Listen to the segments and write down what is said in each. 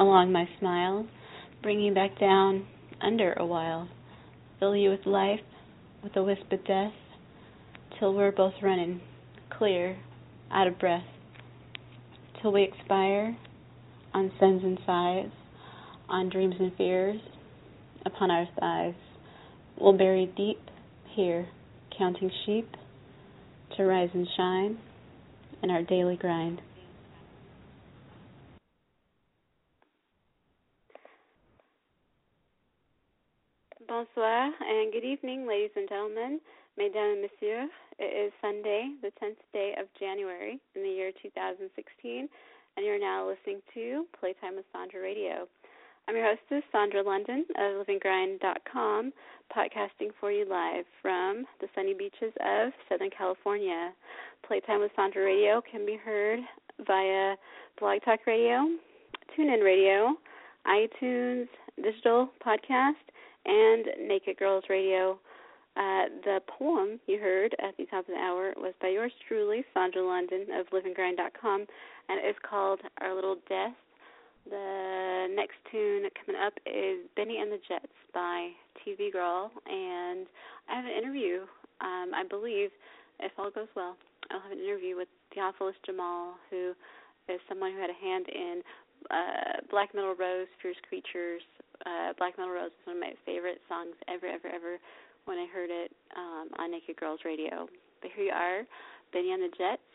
along my smile, bring you back down under a while, fill you with life, with a wisp of death, till we're both running, clear, out of breath, till we expire on sins and sighs, on dreams and fears, upon our thighs. We'll bury deep here, counting sheep, to rise and shine in our daily grind. Bonsoir and good evening, ladies and gentlemen, mesdames and messieurs. It is Sunday, the 10th day of January in the year 2016, and you're now listening to Playtime with Sandra Radio. I'm your hostess, Sandra London of LiveandGrind.com, podcasting for you live from the sunny beaches of Southern California. Playtime with Sandra Radio can be heard via Blog Talk Radio, TuneIn Radio, iTunes, digital podcast, and Naked Girls Radio. Uh, the poem you heard at the top of the hour was by yours truly, Sandra London of LiveandGrind.com, and it is called Our Little Death. The next tune coming up is Benny and the Jets by TV Girl, and I have an interview. Um, I believe, if all goes well, I'll have an interview with Theophilus Jamal, who is someone who had a hand in uh, Black Metal Rose, Fierce Creatures, uh, Black Metal Rose is one of my favorite songs ever, ever, ever when I heard it um, on Naked Girls Radio. But here you are, Benny on the Jets.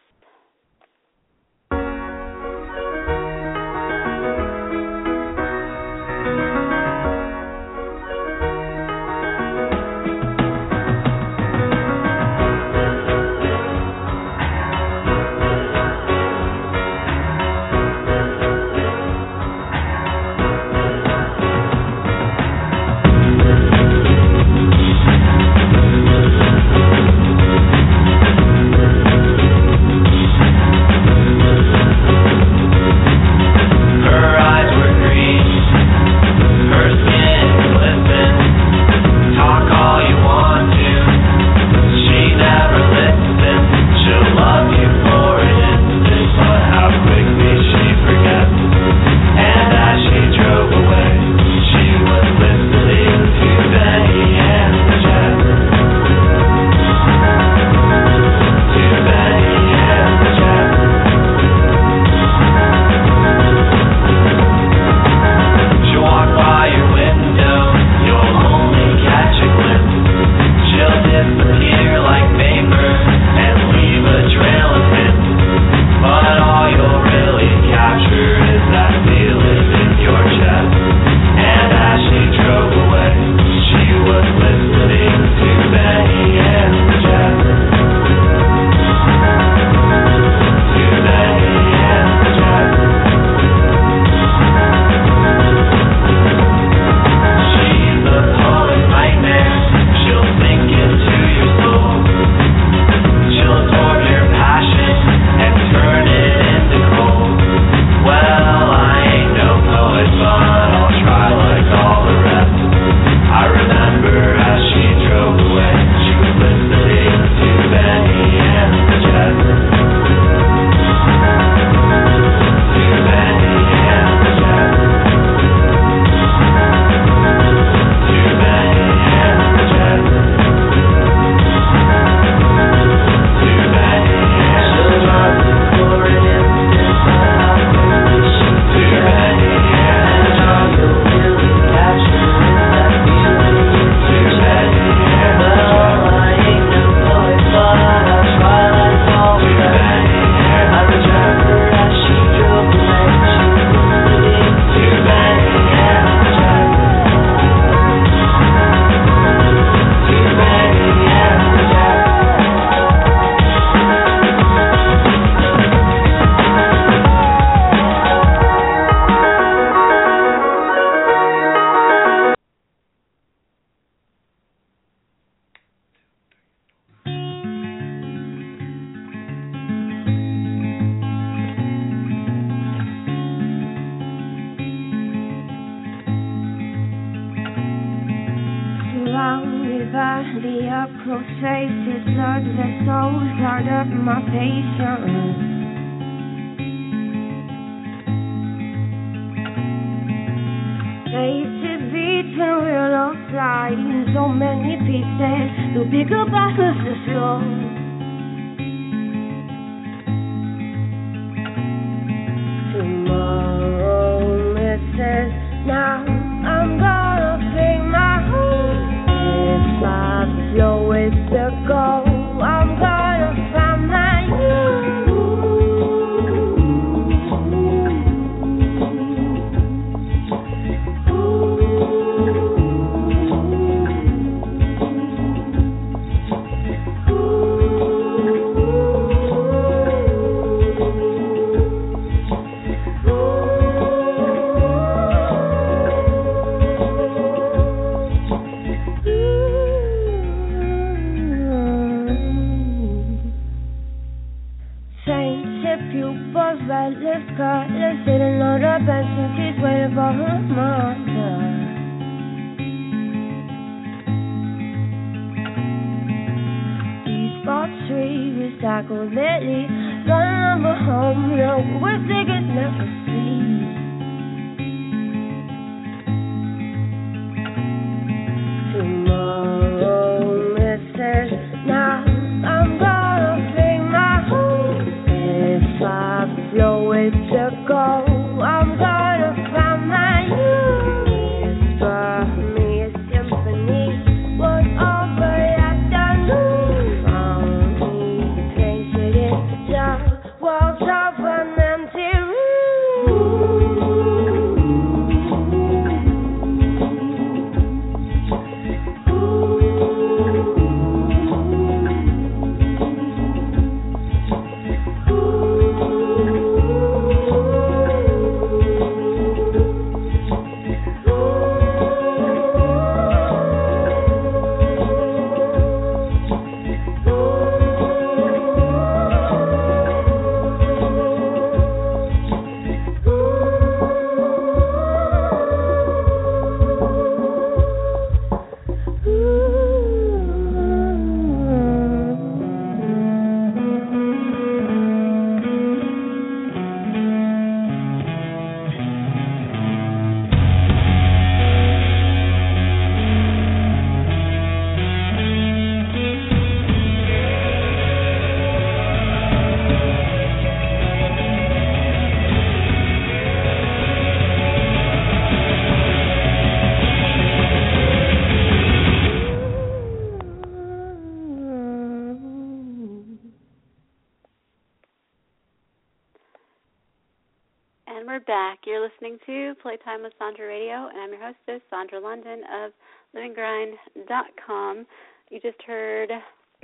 Listening to Playtime with Sandra Radio, and I'm your hostess, Sandra London of LiveandGrind.com. You just heard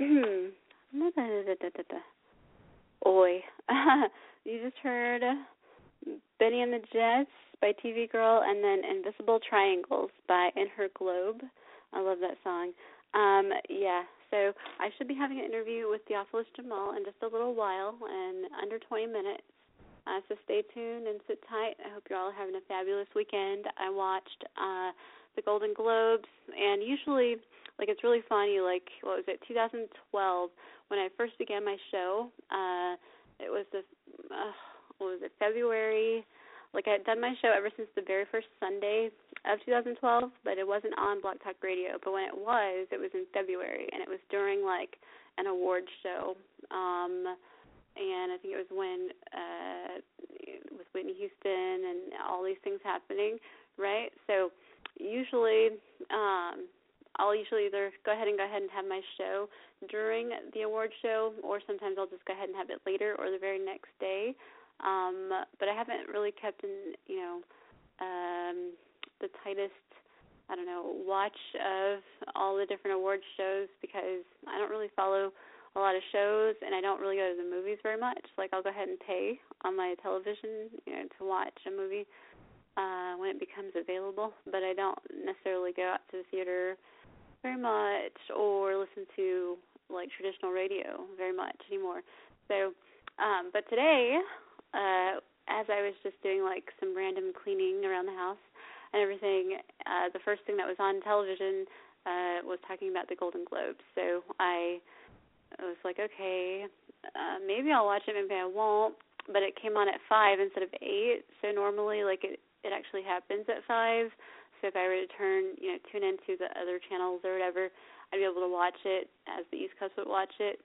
Oi. you just heard Benny and the Jets by TV Girl, and then Invisible Triangles by In Her Globe. I love that song. Um, yeah, so I should be having an interview with Theophilus Jamal in just a little while, in under 20 minutes. Uh, so stay tuned and sit tight. I hope you're all having a fabulous weekend. I watched uh, the Golden Globes, and usually, like, it's really fun. You like, what was it, 2012, when I first began my show. Uh, it was the, uh, what was it, February. Like, I had done my show ever since the very first Sunday of 2012, but it wasn't on Blog Talk Radio. But when it was, it was in February, and it was during, like, an award show. Um, and I think it was when uh with Whitney Houston and all these things happening, right? So usually um I'll usually either go ahead and go ahead and have my show during the award show or sometimes I'll just go ahead and have it later or the very next day. Um but I haven't really kept in, you know, um the tightest I don't know, watch of all the different award shows because I don't really follow a lot of shows and I don't really go to the movies very much. Like I'll go ahead and pay on my television, you know, to watch a movie uh when it becomes available, but I don't necessarily go out to the theater very much or listen to like traditional radio very much anymore. So um but today uh as I was just doing like some random cleaning around the house and everything, uh the first thing that was on television uh, was talking about the Golden Globes. So I was like, okay, uh, maybe I'll watch it, maybe I won't. But it came on at five instead of eight. So normally, like it, it actually happens at five. So if I were to turn, you know, tune into the other channels or whatever, I'd be able to watch it as the East Coast would watch it.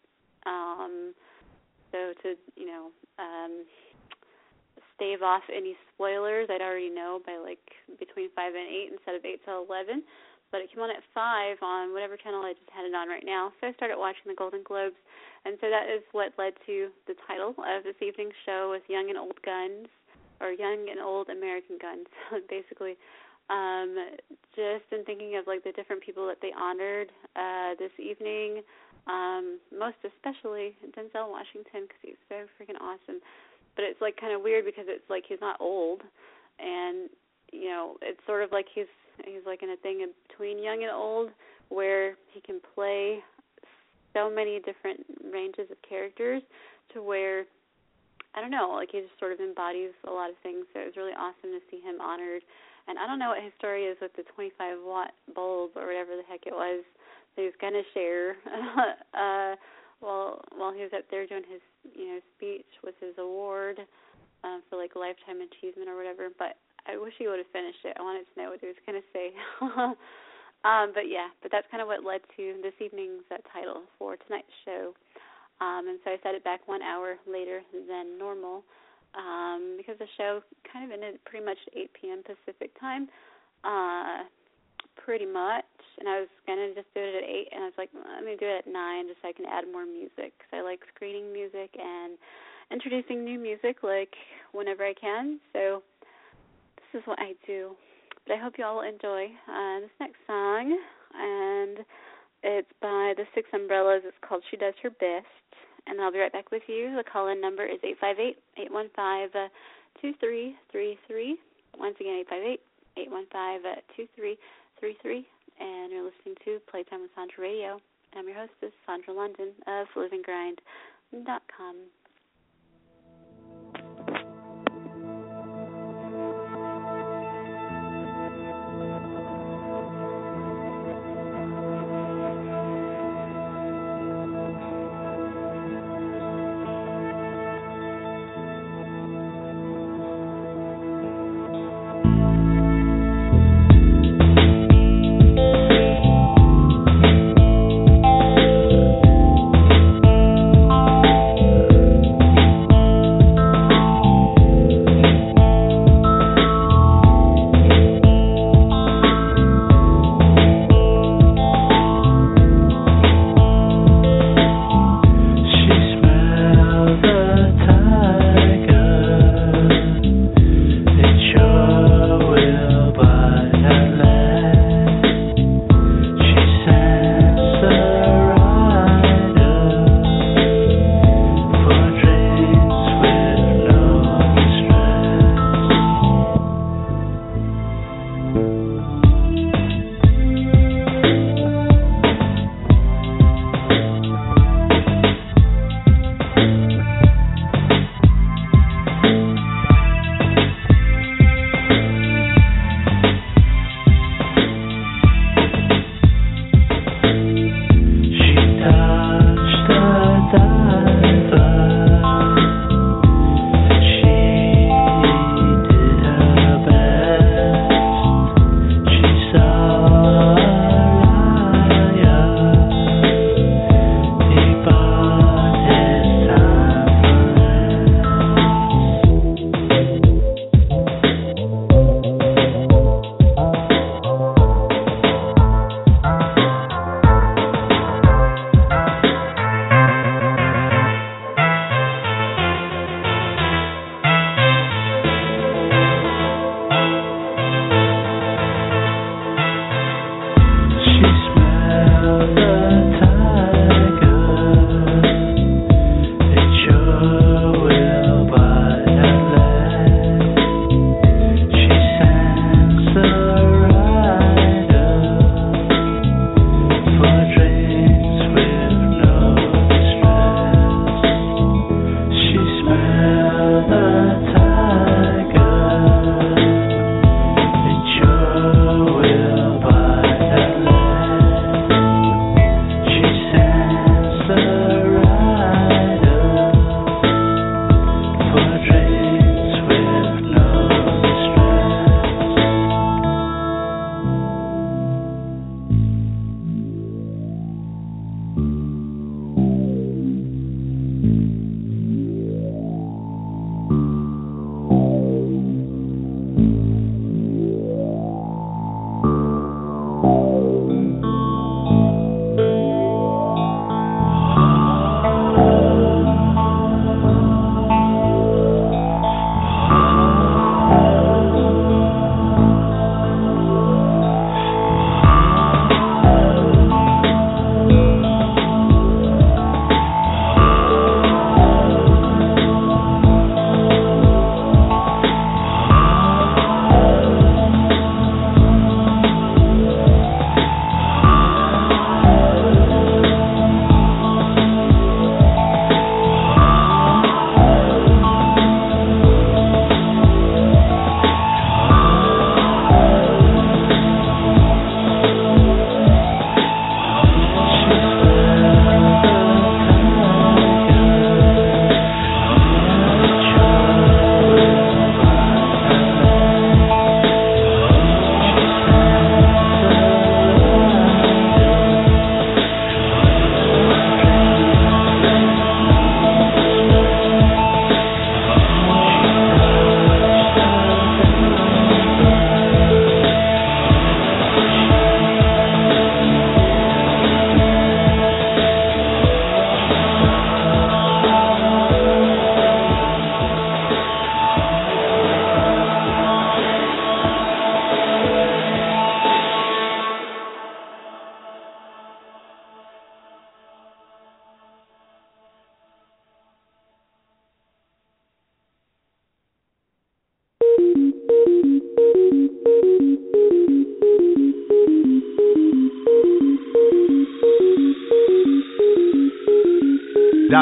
Um, so to, you know, um, stave off any spoilers, I'd already know by like between five and eight instead of eight till eleven but it came on at five on whatever channel I just had it on right now. So I started watching the Golden Globes, and so that is what led to the title of this evening's show with Young and Old Guns, or Young and Old American Guns, basically. Um, just in thinking of like the different people that they honored uh, this evening, um, most especially Denzel Washington because he's so freaking awesome. But it's like kind of weird because it's like he's not old, and you know it's sort of like he's He's like in a thing in between young and old where he can play so many different ranges of characters to where I don't know, like he just sort of embodies a lot of things. So it was really awesome to see him honored. And I don't know what his story is with the 25 watt bulb or whatever the heck it was that he was gonna share uh, while while he was up there doing his you know speech with his award uh, for like lifetime achievement or whatever. But I wish he would have finished it. I wanted to know what he was going to say. um, but yeah, but that's kind of what led to this evening's uh, title for tonight's show. Um, and so I set it back one hour later than normal um, because the show kind of ended pretty much at 8 p.m. Pacific time, uh, pretty much. And I was gonna just do it at 8, and I was like, let me do it at 9 just so I can add more music because I like screening music and introducing new music like whenever I can. So is what I do. But I hope you all enjoy uh, this next song, and it's by the Six Umbrellas. It's called "She Does Her Best," and I'll be right back with you. The call-in number is eight five eight eight one five two three three three. Once again, eight five eight eight one five two three three three. And you're listening to Playtime with Sandra Radio. I'm your hostess, Sandra London of LiveandGrind.com.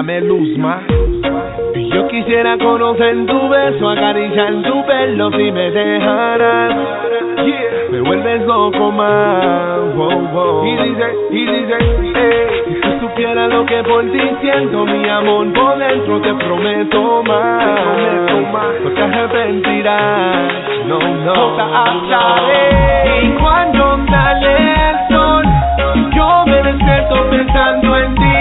dame luz más. Yo quisiera conocer tu beso, acariciar tu pelo si me dejaras. Me vuelves loco más. Wow, wow. Y dice, y dice, hey, si tú supieras lo que por ti siento, mi amor por dentro te prometo más. Te prometo más. No te arrepentirás. No, no. no. Y cuando sale el sol, yo me despierto pensando en ti.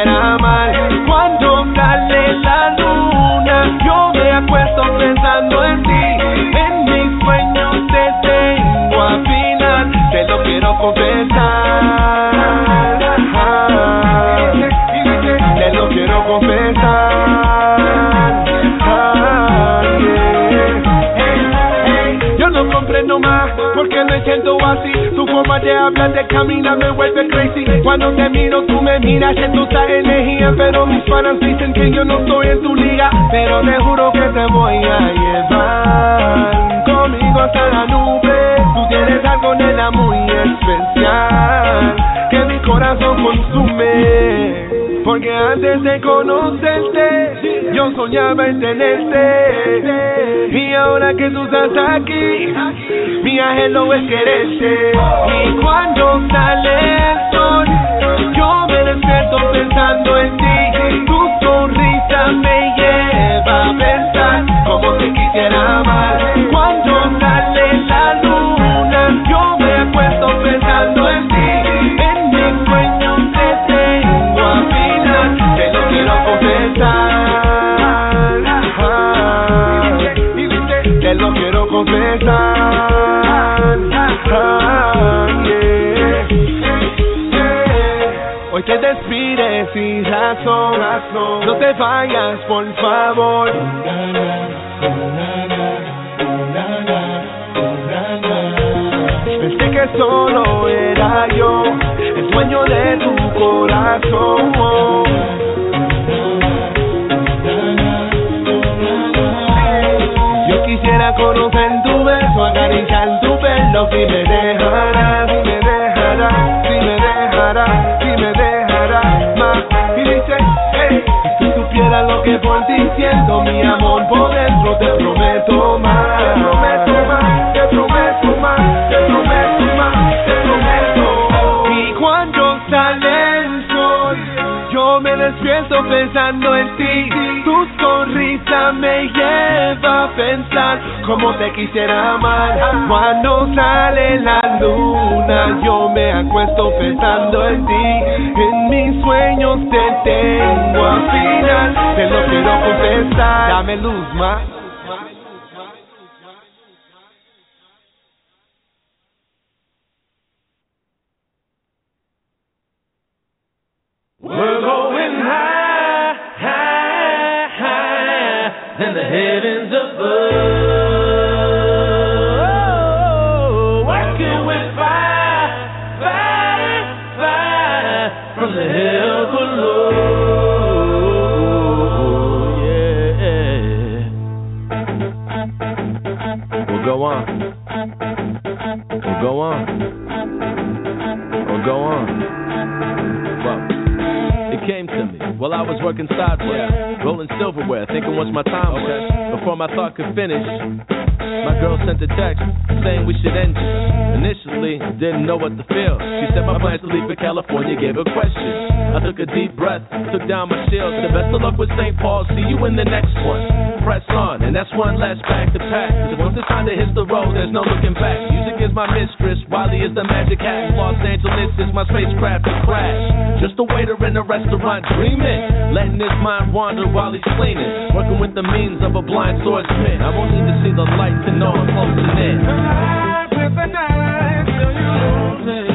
Amar. Cuando sale la luna, yo me acuesto pensando en ti. En mis sueños te tengo al final, te lo quiero confesar. Te lo quiero confesar. Ah, yeah. Yo no comprendo más me siento así. Tu forma de hablar, de caminar me vuelve crazy. Cuando te miro, tú me miras, siento esa energía. Pero mis fans dicen que yo no estoy en tu liga. Pero te juro que te voy a llevar conmigo hasta la nube. Tú tienes algo, nena, muy especial que mi corazón consume. Porque antes de conocerte, yo soñaba en tenerte. Y ahora que tú estás aquí, mi anhelo es quererte. Y cuando sale el sol, yo me despierto pensando en ti. Tu sonrisa me lleva a pensar cómo te quisiera amar. Cuando sale la luna, yo me acuesto pensando en ti. Lo quiero confesar. Yeah. Hoy te despides sin razón, no te vayas por favor. Pensé que solo era yo, el dueño de tu corazón. Quisiera conocer tu beso, acariciar tu pelo, si me dejarás, si me dejarás, si me dejarás, si me dejarás más. Y dice, hey, si tú supieras lo que por ti siento, mi amor por dentro, te prometo más, te prometo más, te prometo más, te prometo más, te prometo. Y cuando sale el sol, yo me despierto pensando en ti. Tu sonrisa me pensar cómo te quisiera amar. Cuando sale la luna, yo me acuesto pensando en ti. En mis sueños te tengo al final. Te lo quiero confesar. Dame luz más. On. We'll go on. Well, it came to me while I was working sideways, rolling silverware, thinking once my time was before my thought could finish. My girl sent a text saying we should end it. Initially, didn't know what to feel. She said my plans to leave for California gave her questions. I took a deep breath, took down my shield. Said best of luck with St. Paul. See you in the next one. Press on, and that's one less back to pack. Cause once it's time to hit the road, there's no looking back. Music is my mistress, Wiley is the magic hat. Los Angeles is my spacecraft to crash. Just a waiter in a restaurant dreaming, letting his mind wander while he's cleaning. Working with the means of a blind swordsman. I won't need to see the light to know I'm closing in. With the night till you lose it.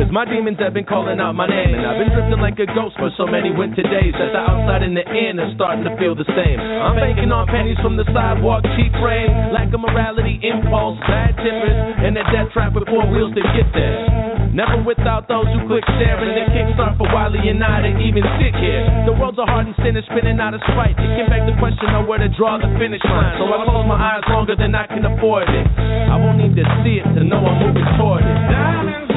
Because my demons have been calling out my name And I've been drifting like a ghost for so many winter days That the outside and the in are starting to feel the same I'm banking on pennies from the sidewalk, cheap frame Lack of morality, impulse, bad tippers And a death trap with four wheels to get there Never without those who quit staring and kickstart for Wiley and I to even sit here. The world's a hardened sinner spinning out of spite. It can beg the question of where to draw the finish line. So I close my eyes longer than I can afford it. I won't need to see it to know I'm moving toward it. Diamonds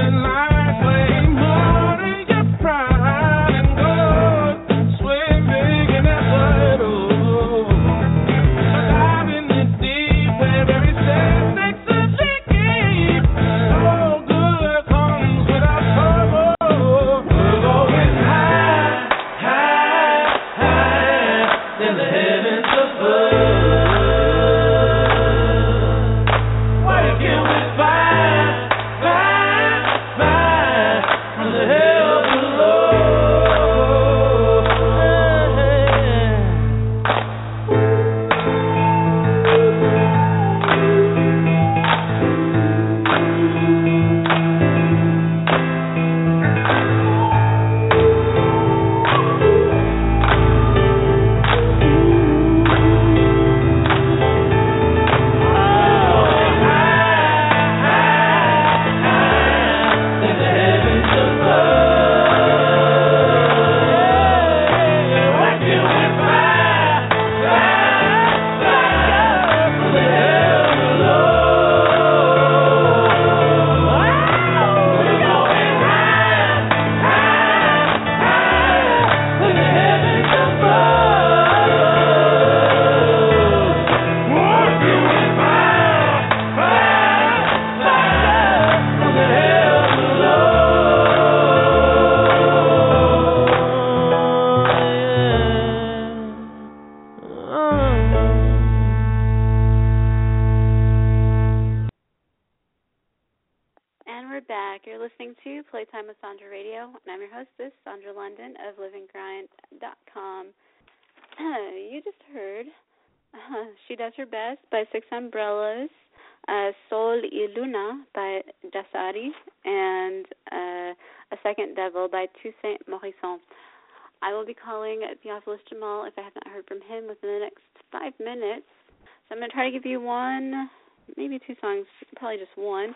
will be calling Theophilus Jamal if I have not heard from him within the next five minutes. So I'm going to try to give you one, maybe two songs, probably just one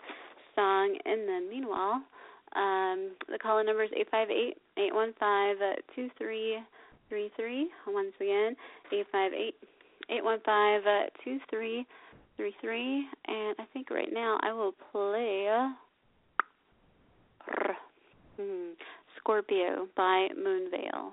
song. And then meanwhile, um, the call in number is eight five eight eight one five two three three three. Once again, eight five eight eight one five two three three three. And I think right now I will play hmm, Scorpio by Moonveil.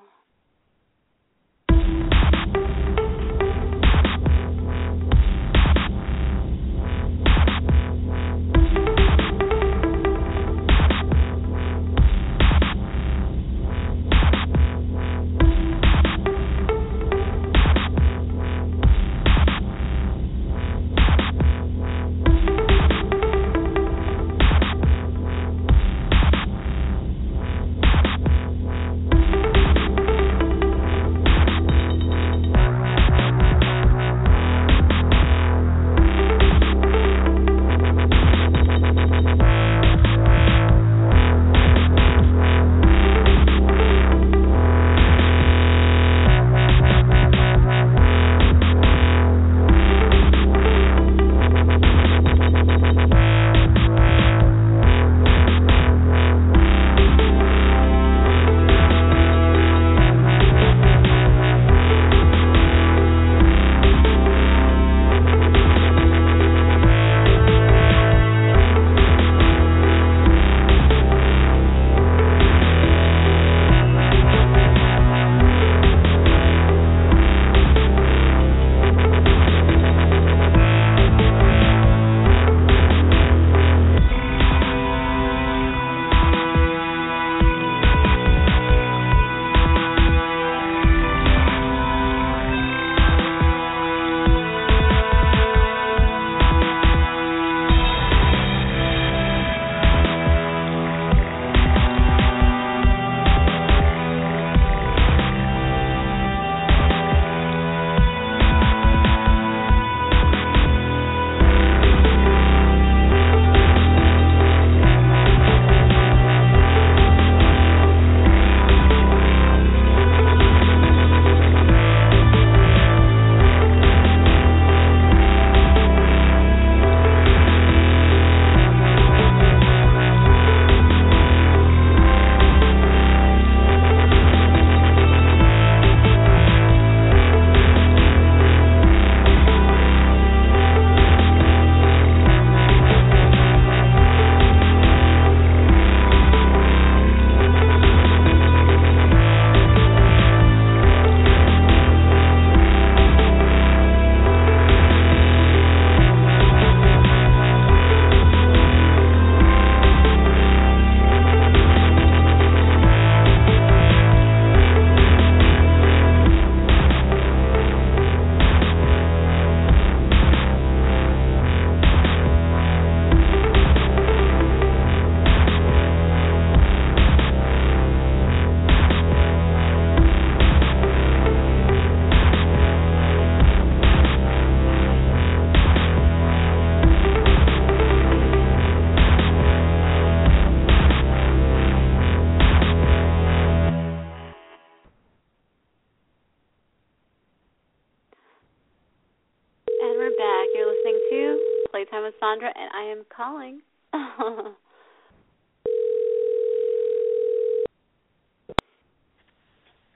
Playtime with Sandra, and I am calling. Hello.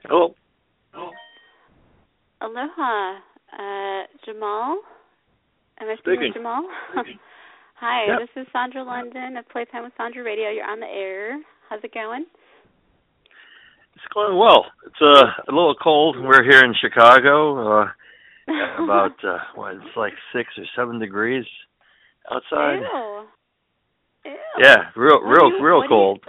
Hello. Aloha, uh, Jamal. Am I speaking Speaking. Jamal? Hi, Yep. this is Sandra London of Playtime with Sandra Radio. You're on the air. How's it going? It's going well. It's uh, a little cold. We're here in Chicago. Uh, about uh, what? It's like six or seven degrees outside. Ew. Ew. Yeah, real, real, you- real what do you- cold.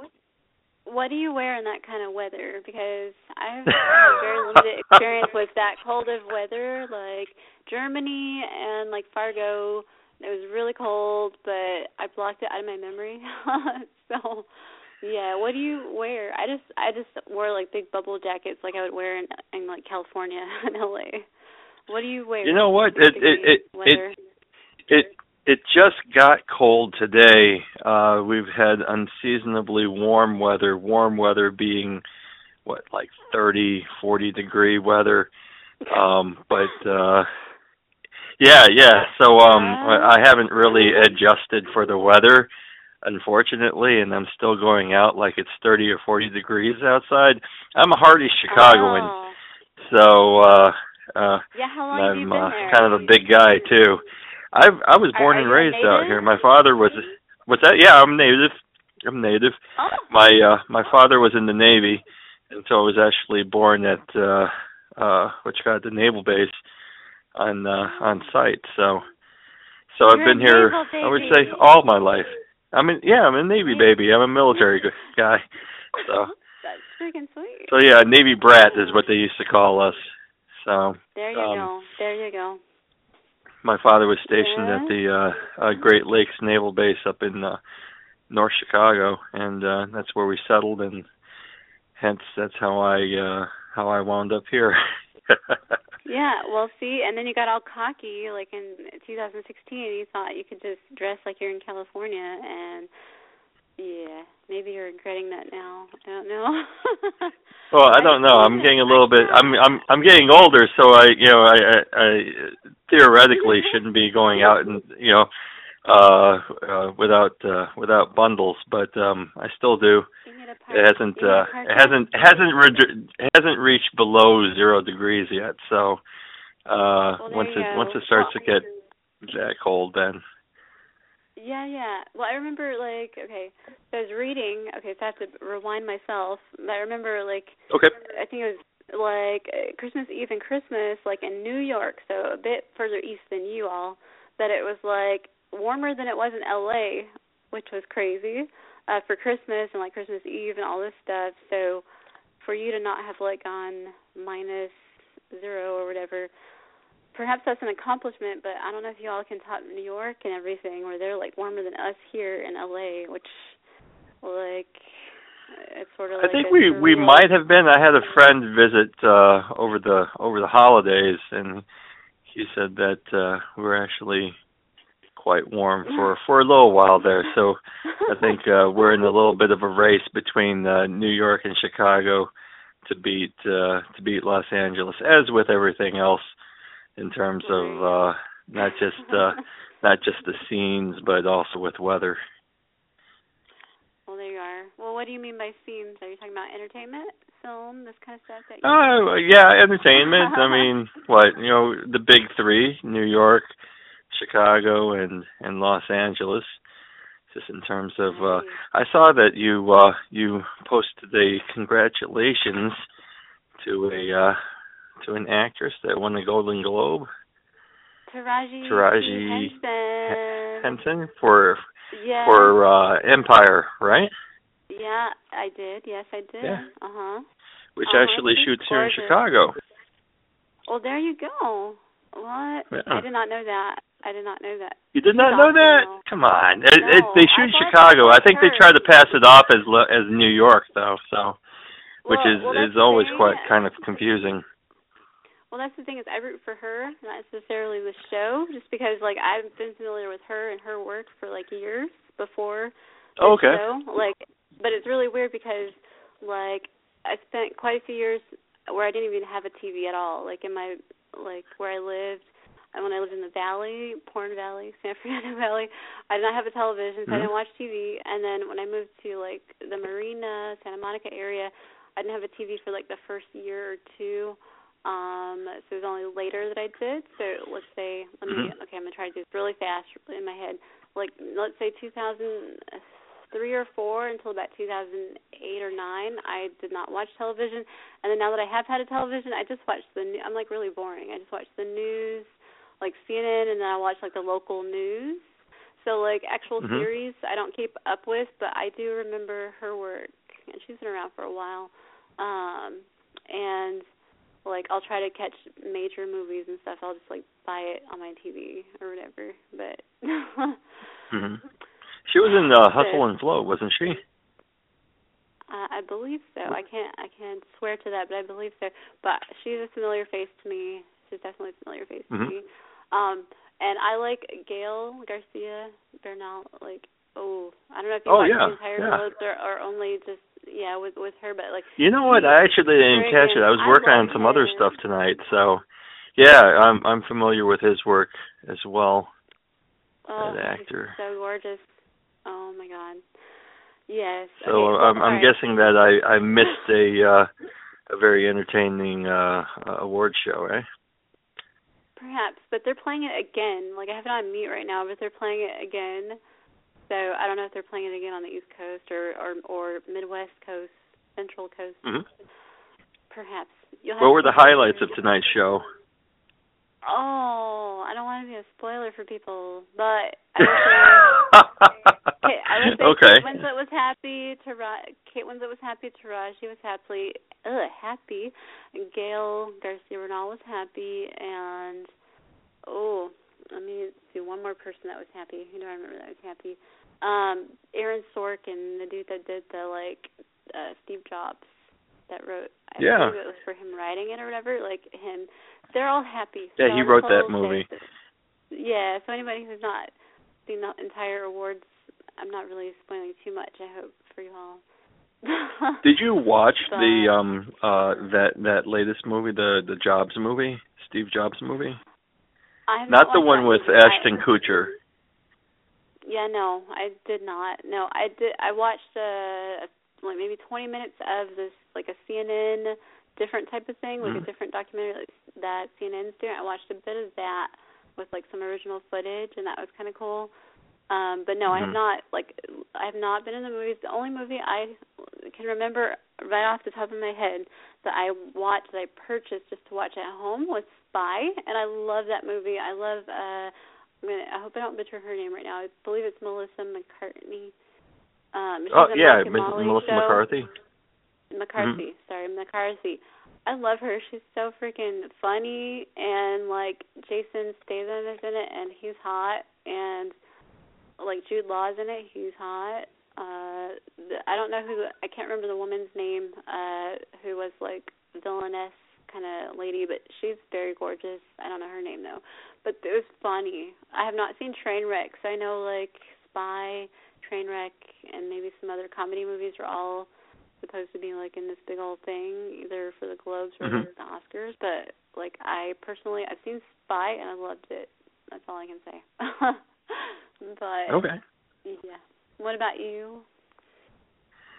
What do you wear in that kind of weather? Because I have very limited experience with that cold of weather, like Germany and like Fargo. It was really cold, but I blocked it out of my memory. so, yeah. What do you wear? I just I just wore like big bubble jackets, like I would wear in in like California and LA. What do you wear? You know what? It it it it it it just got cold today. Uh we've had unseasonably warm weather, warm weather being what like 30, 40 degree weather. Um but uh yeah, yeah. So um I haven't really adjusted for the weather unfortunately and I'm still going out like it's 30 or 40 degrees outside. I'm a hardy Chicagoan. Oh. So uh uh Yeah, how long have you I'm been uh, there? kind of a big guy too. I I was born and raised out here. My father was what's that? Yeah, I'm native. I'm native. Oh. My uh my father was in the Navy and so I was actually born at uh uh which got the naval base on uh on site. So so I've You're a been here naval I would say all my life. I mean yeah, I'm a Navy baby. I'm a military guy. So That's freaking sweet. so yeah, Navy brat is what they used to call us. So There you um, go. There you go. My father was stationed Yeah. at the uh, uh Great Lakes Naval Base up in uh North Chicago and uh that's where we settled and hence that's how I uh how I wound up here. Yeah, well, see, and then you got all cocky, like in 2016, you thought you could just dress like you're in California, and yeah, maybe you're regretting that now. I don't know. well, I don't know. I'm getting a little bit I'm I'm I'm getting older so I you know I I, I theoretically shouldn't be going out and you know uh uh without uh without bundles but um I still do. You need a It hasn't You need a uh it hasn't hasn't re- hasn't reached below 0 degrees yet. So uh Well, once it once it starts to get that cold then Yeah, yeah. Well, I remember like okay, so I was reading. Okay, so I have to rewind myself. But I remember like Okay. I think it was like Christmas Eve and Christmas, like in New York, so a bit further east than you all, that it was like warmer than it was in LA, which was crazy uh, for Christmas and like Christmas Eve and all this stuff. So for you to not have like gone minus zero or whatever, perhaps that's an accomplishment. But I don't know if you all can top New York and everything, where they're like warmer than us here in LA, which like it's sort of. Like I think we we might have been. I had a friend visit uh over the over the holidays, and he said that uh we were actually quite warm for for a little while there. So I think uh we're in a little bit of a race between uh New York and Chicago to beat uh to beat Los Angeles, as with everything else in terms of uh not just uh not just the scenes but also with weather. Well, there you are. Well, what do you mean by scenes? Are you talking about entertainment, film, this kind of stuff? That you Oh yeah, entertainment. I mean, what you know, the big three: New York, Chicago, and and Los Angeles. Just in terms of, uh I saw that you uh you posted a congratulations to a uh to an actress that won the Golden Globe, Taraji, Taraji Henson. Henson, for Yeah. for uh Empire, right? Yeah, I did. Yes, I did. Yeah. Uh huh. Which Uh-huh, actually she's shoots here in. Chicago. Well, there you go. What? Yeah. I did not know that. I did not know that. You did not know that? Come on. It, it, they shoot thought Chicago. I think they try to pass it off as as New York though, so which Well- is well, is always quite kind of confusing. Well, that's the thing is I root for her, not necessarily the show, just because like I've been familiar with her and her work for like years before the Oh, okay. show. Like, but it's really weird because like I spent quite a few years where I didn't even have a TV at all. Like in my like where I lived, and when I lived in the Valley, Porn Valley, San Fernando Valley, I did not have a television, so I mm-hmm. didn't watch TV. And then when I moved to like the Marina, Santa Monica area, I didn't have a TV for like the first year or two. Um, so it was only later that I did. So let's say, let me, okay, I'm gonna try to do this really fast in my head. Like let's say 2003 or four until about 2008 or nine, I did not watch television. And then now that I have had a television, I just watch the. new I'm like really boring. I just watch the news, like CNN, and then I watch like the local news. So like actual Mhm. series, I don't keep up with, but I do remember her work, and she's been around for a while. Um, and like I'll try to catch major movies and stuff. I'll just like buy it on my TV or whatever. But hmm She was in uh, Hustle and Flow, wasn't she? uh, I believe so. I can't I can't swear to that, but I believe so. But she's a familiar face to me. She's definitely a familiar face Mhm. to me. Um, and I like Gael Garcia Bernal. Like, oh, I don't know if you Oh, watched yeah, the entire yeah. or, or only just yeah with with her, but like You know what? I actually didn't catch it. I was I working on love some other stuff tonight, so yeah, I'm I'm familiar with his work as well. oh, that he's actor. so gorgeous. Oh my god. Yes. So okay, well, I'm I'm right. guessing that I I missed a uh a very entertaining uh award show, eh? Perhaps, but they're playing it again. Like I have it on mute right now, but they're playing it again. So I don't know if they're playing it again on the East Coast or or, or Midwest Coast, Central Coast. Mhm. Perhaps. You'll have What were the highlights of tonight's show? Oh, I don't want to be a spoiler for people, but I would say, okay, I would say okay. Kate Winslet was happy. Tara- Kate Winslet was happy. Taraji was happy. Ugh, happy. Gael Garcia Bernal was happy, and oh, let me see one more person that was happy. Who do I remember that was happy? Um, Aaron Sorkin, and the dude that did the like uh Steve Jobs that wrote. I Yeah. believe it was for him writing it or whatever. Like him, they're all happy. Yeah, So he wrote that movie. that- Yeah, so anybody who's not seen the entire awards, I'm not really spoiling too much. I hope for you all. Did you watch the um uh that that latest movie, the the Jobs movie, Steve Jobs movie? I Not the one with Ashton Kutcher. Yeah, no, I did not. No, I did. I watched uh like maybe 20 minutes of this like a CNN different type of thing, like Mhm. a different documentary like, that CNN's doing. I watched a bit of that with like some original footage, and that was kind of cool. Um, but no, I have Mhm. not like I have not been in the movies. The only movie I can remember right off the top of my head that I watched that I purchased just to watch at home was Spy, and I love that movie. I love uh I'm gonna, I hope I don't butcher her name right now. I believe it's Melissa McCartney. Um, Oh yeah, Mike and Miss- Molly Melissa show. McCarthy. McCarthy, sorry, McCarthy. I love her. She's so freaking funny, and like Jason Statham is in it, and he's hot, and like Jude Law's in it, he's hot. Uh, the, I don't know who I can't remember the woman's name, uh, who was like villainess kind of lady, but she's very gorgeous. I don't know her name though, but it was funny. I have not seen Trainwreck, so I know like Spy, Trainwreck, and maybe some other comedy movies are all supposed to be like in this big old thing, either for the Globes or Mhm. the Oscars. But like I personally, I've seen Spy and I loved it. That's all I can say. but Okay. yeah. What about you?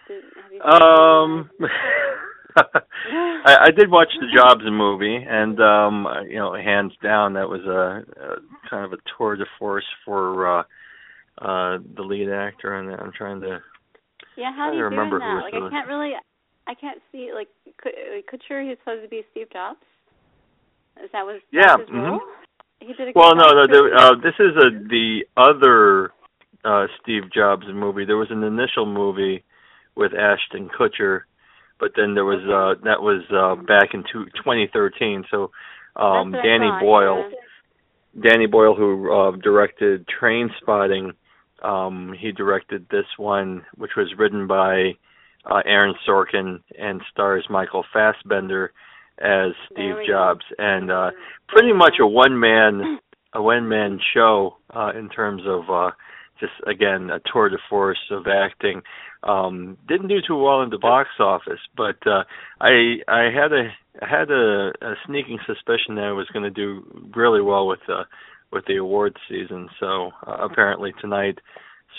Did, have you Um, I, I did watch the Jobs movie, and um, you know, hands down, that was a, a kind of a tour de force for uh, uh, the lead actor, and I'm trying to. Yeah, how do you remember in who that? Like the- I can't really, I can't see like could could Kutcher he's supposed to be Steve Jobs. Is that was Yeah, mhm. role? He did a Well, no, no. There, uh, this is a the other uh, Steve Jobs movie. There was an initial movie with Ashton Kutcher, but then there was uh, that was uh, back in two, 2013. So um, That's what I Danny thought, Boyle. yeah. Danny Boyle, who uh, directed Train Spotting, um, he directed this one, which was written by uh, Aaron Sorkin and stars Michael Fassbender as Steve Jobs, and uh, pretty much a one man a one man show uh, in terms of uh, just again a tour de force of acting. Um didn't do too well in the box office but uh i i had a I had a, a sneaking suspicion that it was going to do really well with the with the awards season so uh, apparently tonight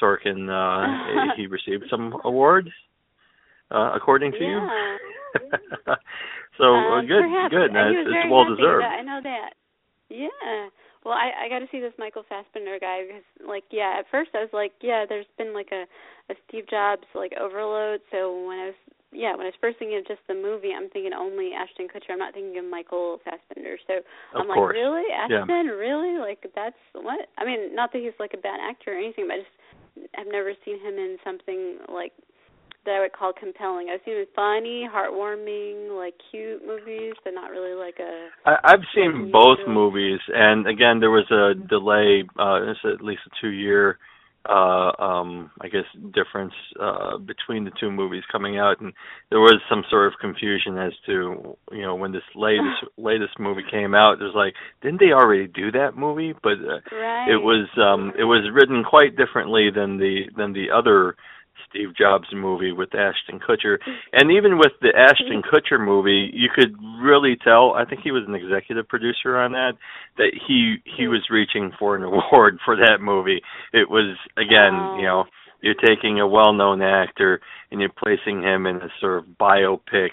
sorkin uh he received some awards uh according to yeah. you so uh, good perhaps. good it's, it's well deserved I know that. Yeah. Well, I I got to see this Michael Fassbender guy because, like, yeah, at first I was like, yeah, there's been like a a Steve Jobs like overload. So when I was yeah, when I was first thinking of just the movie, I'm thinking only Ashton Kutcher. I'm not thinking of Michael Fassbender. So Of I'm like, course. really, Yeah. Ashton? Really? Like that's what? I mean, not that he's like a bad actor or anything, but I just I've never seen him in something like that I would call compelling. I've seen funny, heartwarming, like cute movies, but not really like a I, I've seen both movies, and again, there was a delay. Uh, it's at least a two-year, uh, um, I guess, difference uh, between the two movies coming out, and there was some sort of confusion as to, you know, when this latest latest movie came out. There's like, didn't they already do that movie? But uh, right. it was um, it was written quite differently than the than the other Steve Jobs movie with Ashton Kutcher. And even with the Ashton Kutcher movie, you could really tell, I think he was an executive producer on that, that he he hmm. was reaching for an award for that movie. It was again, Oh. you know, you're taking a well-known actor and you're placing him in a sort of biopic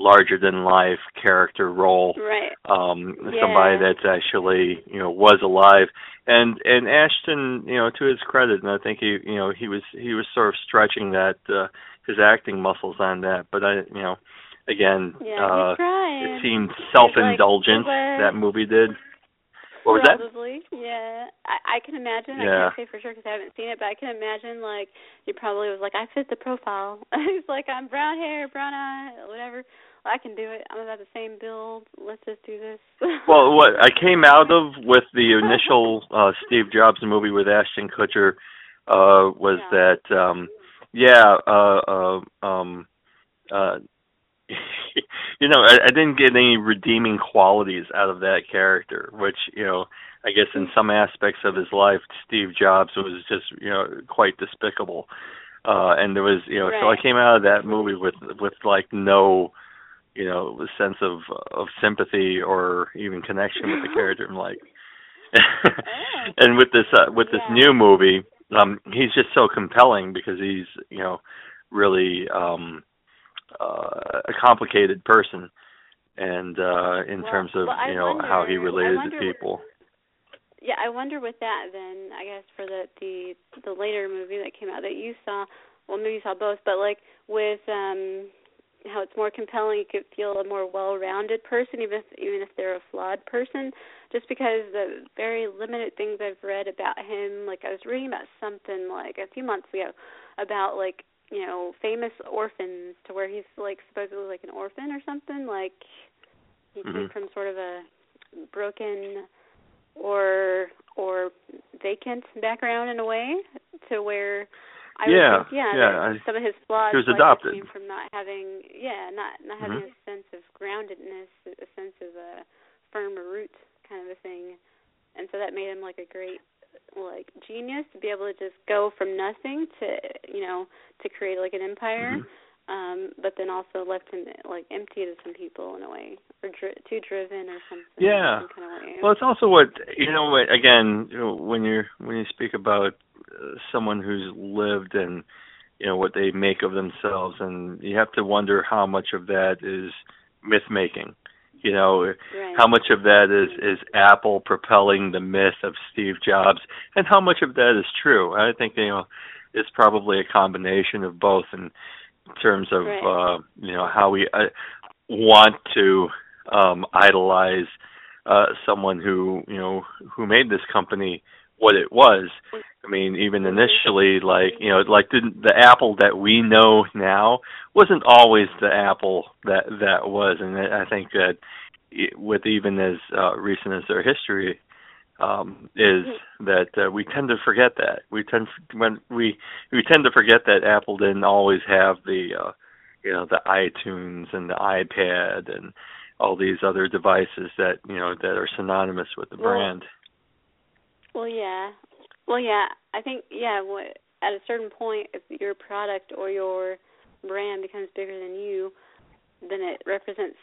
larger than life character role Right. um Yeah. somebody that's actually you know was alive and and Ashton you know to his credit and I think he you know he was he was sort of stretching that uh his acting muscles on that but I you know again Yeah, uh it seemed self-indulgent like- that movie did what was that Probably, yeah. I I can imagine. I Yeah. can't say for sure because I haven't seen it, but I can imagine like he probably was like, I fit the profile. He's like, I'm brown hair, brown eye, whatever. I can do it. I'm about the same build. Let's just do this. well what I came out of with the initial uh Steve Jobs movie with Ashton Kutcher uh was Yeah. that um yeah uh uh um uh you know I, I didn't get any redeeming qualities out of that character which you know I guess in some aspects of his life Steve Jobs was just you know quite despicable uh and there was you know so I came out of that movie with with like no you know a sense of of sympathy or even connection with the character I'm like and with this uh, with this Yeah. new movie um he's just so compelling because he's you know really um uh, a complicated person and uh in Well- terms of well, you know how he related wonder- to people Yeah, I wonder with that then, I guess for the the the later movie that came out that you saw, well maybe you saw both, but like with um how it's more compelling, you could feel a more well-rounded person even if even if they're a flawed person just because the very limited things I've read about him, like I was reading about something like a few months ago about like, you know, famous orphans to where he's like supposedly like an orphan or something, like he came Mhm. from sort of a broken or or vacant background in a way to where I Yeah, would think, yeah, yeah, some of his flaws he was adopted. came from not having yeah, not not having Mhm. a sense of groundedness, a sense of a firm root kind of a thing. And so that made him like a great like genius to be able to just go from nothing to you know, to create like an empire. Mhm. Um, but then also left him like empty to some people in a way, or dri- too driven or something. Yeah. some kind of way. Well, it's also what you know. what- Again, you know, when you're when you speak about uh, someone who's lived and you know what they make of themselves, and you have to wonder how much of that is myth making. You know, Right. how much of that is is Apple propelling the myth of Steve Jobs, and how much of that is true. I think you know it's probably a combination of both, in terms of Right. uh, you know how we uh, want to um, idolize uh, someone who you know who made this company what it was. I mean, even initially, like you know, like the the Apple that we know now wasn't always the Apple that that was, and I I think that it- with even as uh, recent as their history um is that uh, we tend to forget that we tend when we we tend to forget that Apple didn't always have the uh you know the iTunes and the iPad and all these other devices that you know that are synonymous with the Well, brand. Well, yeah. Well, yeah. I think yeah. What at a certain point, if your product or your brand becomes bigger than you, then it represents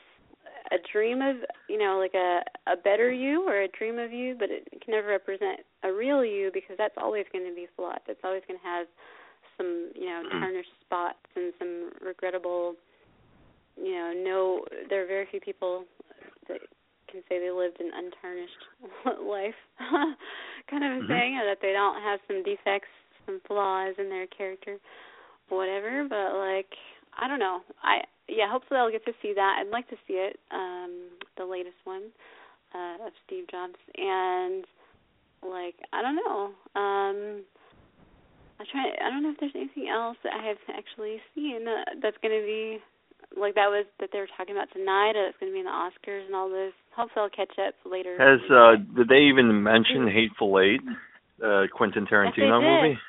a dream of you know like a a better you or a dream of you but it can never represent a real you because that's always going to be flawed it's always going to have some you know tarnished spots and some regrettable you know no there are very few people that can say they lived an untarnished life kind of a Mhm. thing or that they don't have some defects some flaws in their character whatever but like i don't know. I yeah hopefully i'll get to see that. I'd like to see it um the latest one uh of steve jobs. And like i don't know. Um i try i don't know if there's anything else that i have actually seen that's going to be like that was that they were talking about tonight it's going to be in the oscars and all this. Hopefully i'll catch up later. Has uh did they even mention Hateful Eight, uh Quentin Tarantino did. movie?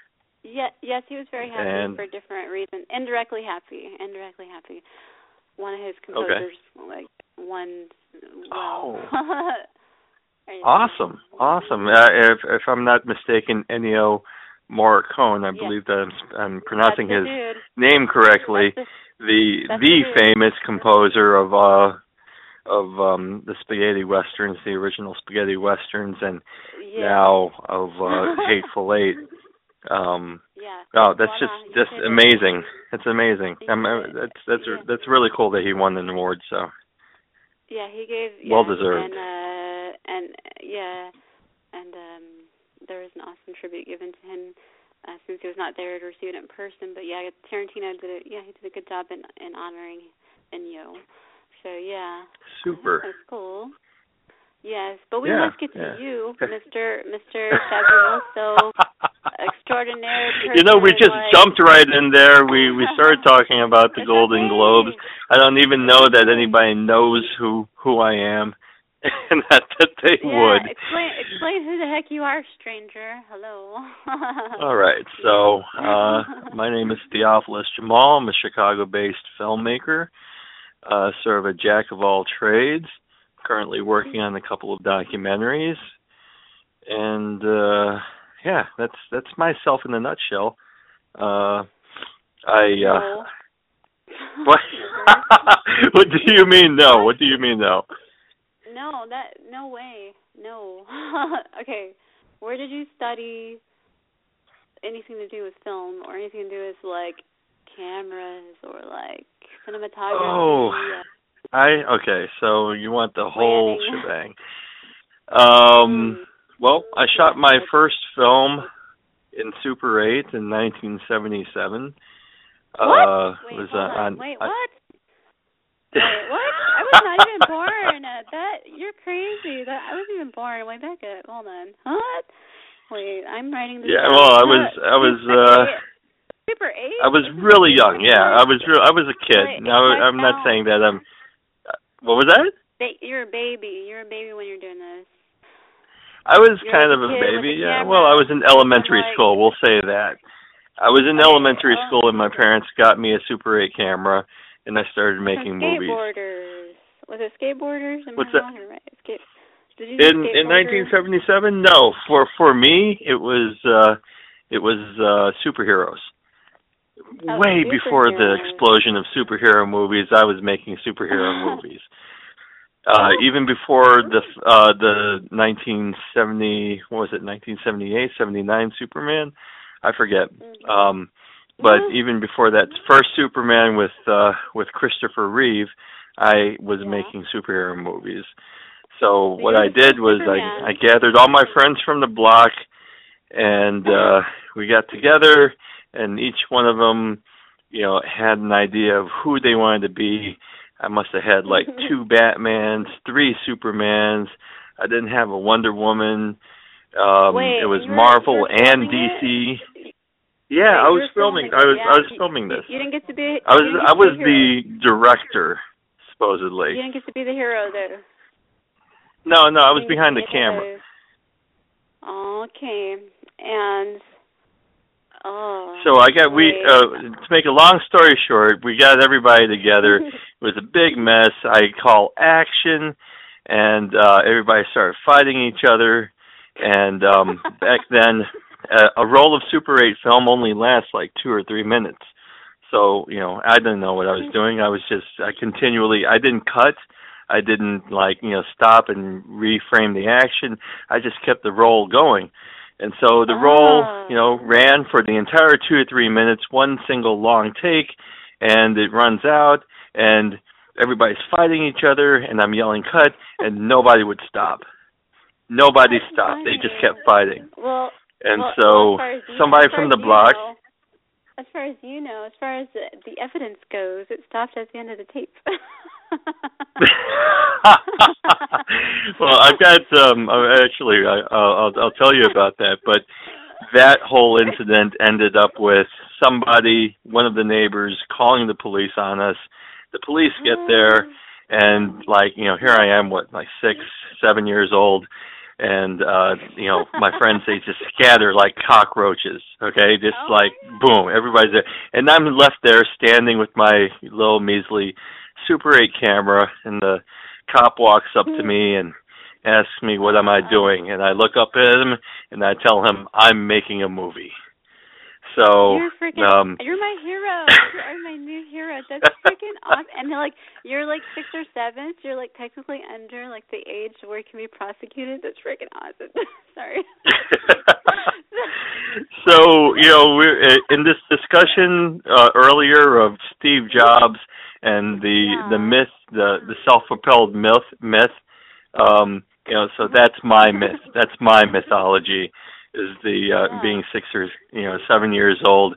Yeah, yes, he was very happy And- for different reasons. Indirectly happy, indirectly happy. One of his composers, like one, well. You- Awesome, awesome. Uh, if if I'm not mistaken, Ennio Morricone, I believe that I'm, I'm pronouncing his dude. name correctly. That's the the the famous composer of uh of um the spaghetti westerns, the original spaghetti westerns, and yeah. now of uh Hateful Eight. Um, Yeah. oh, that's just just amazing. That's amazing. I'm, uh, that's that's Yeah. that's really cool that he won an award. So Yeah, he gave Well yeah, deserved. And uh and yeah, and um there was an awesome tribute given to him uh, since he was not there to receive it in person. But yeah, Tarantino did it. Yeah, he did a good job in in honoring Ennio. So yeah, super. that's cool. Yes, but we Yeah, must get to yeah. you, Mister Mister Fabuloso extraordinaire. You know, we just jumped right in there. We we started talking about the Golden. Globes. I don't even know that anybody knows who who I am, and that that they Yeah, would. explain explain who the heck you are, stranger. Hello. All right. So, uh, my name is Theophilus Jamal. I'm a Chicago-based filmmaker, uh, sort of a jack of all trades. Currently working on a couple of documentaries, and uh, yeah, that's that's myself in a nutshell. Uh, I uh, what? what do you mean? No. What do you mean? No. no, that no way. No. okay. Where did you study anything to do with film or anything to do with like cameras or like cinematography? Oh. I okay. So you want the whole Planning. shebang? Um. Mm. Well, I shot my first film in Super 8 in 1977. What? Uh, Wait, was uh, on. on. Wait, I- what? Wait, what? I was not even born. Uh, that you're crazy. That I wasn't even born. Wait, back up. Hold on. What? Wait, I'm writing this. Yeah, down. well, I was- I was, Super uh, Super eight. I was really young. Yeah, I was. Re- I was a kid. Wait, Now I'm not saying that I'm. uh, What was that? Ba- you're a baby. You're a baby when you're doing this. I was You're kind of a baby. Yeah. Well, I was in elementary like- school. We'll say that. I was in Okay, elementary oh. school, and my parents got me a Super 8 camera, and I started making movies. skateboarders. Was it skateboarders? Am What's I that? right? Skate. Did you in in 1977 no for for me it was uh it was uh superheroes Oh, way before the explosion of superhero movies i was making superhero movies uh even before the uh the 1970 what was it 1978 79 superman i forget Mhm. um but Mhm. even before that first superman with uh with christopher reeve i was Yeah. making superhero movies so So what I did was I I gathered all my friends from the block and uh we got together and each one of them you know had an idea of who they wanted to be. I must have had like two Batmans, three Supermans. I didn't have a Wonder Woman. Um Wait, it was Marvel and DC. it? Yeah, I was filming. filming I was yeah? I was filming this. You didn't get to be. I was you didn't get I was the, the director supposedly. You didn't get to be the hero though. No, no, I was behind the camera. Okay, and oh. So I got we uh to make a long story short, we got everybody together. it was a big mess. I call action and uh everybody started fighting each other and um back then a, a roll of Super 8 film only lasts like two or three minutes. So you know, I didn't know what I was doing. I was just I continually I didn't cut. I didn't like you know stop and reframe the action. I just kept the roll going. And so the roll, you know, ah. ran for the entire two or three minutes, one single long take, and it runs out, and everybody's fighting each other, and I'm yelling cut, and nobody would stop. Nobody That's stopped. They just kept fighting. Well, And well, so as as you- somebody from the block, know- as far as you know, as far as the, the evidence goes, it stopped at the end of the tape. well, I've got um actually I I'll I'll tell you about that, but that whole incident ended up with somebody, one of the neighbors calling the police on us. The police get there and like, you know, here I am what like 6, 7 years old and uh you know, my friends they just scatter like cockroaches, okay? Just Oh, like boom, everybody's there. And I'm left there standing with my little measly Super 8 camera and the cop walks up to me and asks me what am I doing and I look up at him and I tell him I'm making a movie. So you're freaking, um you're my hero. You are my new hero. That's freaking awesome. And like, you're like six or seven. So you're like technically under like the age where you can be prosecuted. That's freaking awesome. Sorry. so you know we're in this discussion uh, earlier of Steve Jobs and the Yeah. the myth the the self-propelled myth myth um you know so that's my myth that's my mythology is the uh Yeah. being six or you know seven years old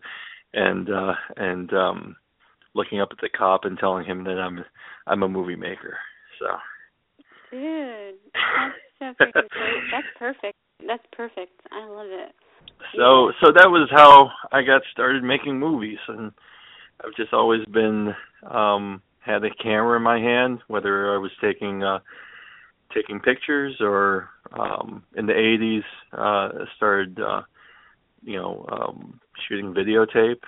and uh and um looking up at the cop and telling him that I'm I'm a movie maker so Dude, that's so freaking great. That's perfect. That's perfect. I love it. so so that was how I got started making movies and I've just always been um had a camera in my hand whether I was taking uh taking pictures or um in the 80s uh started uh you know um shooting videotape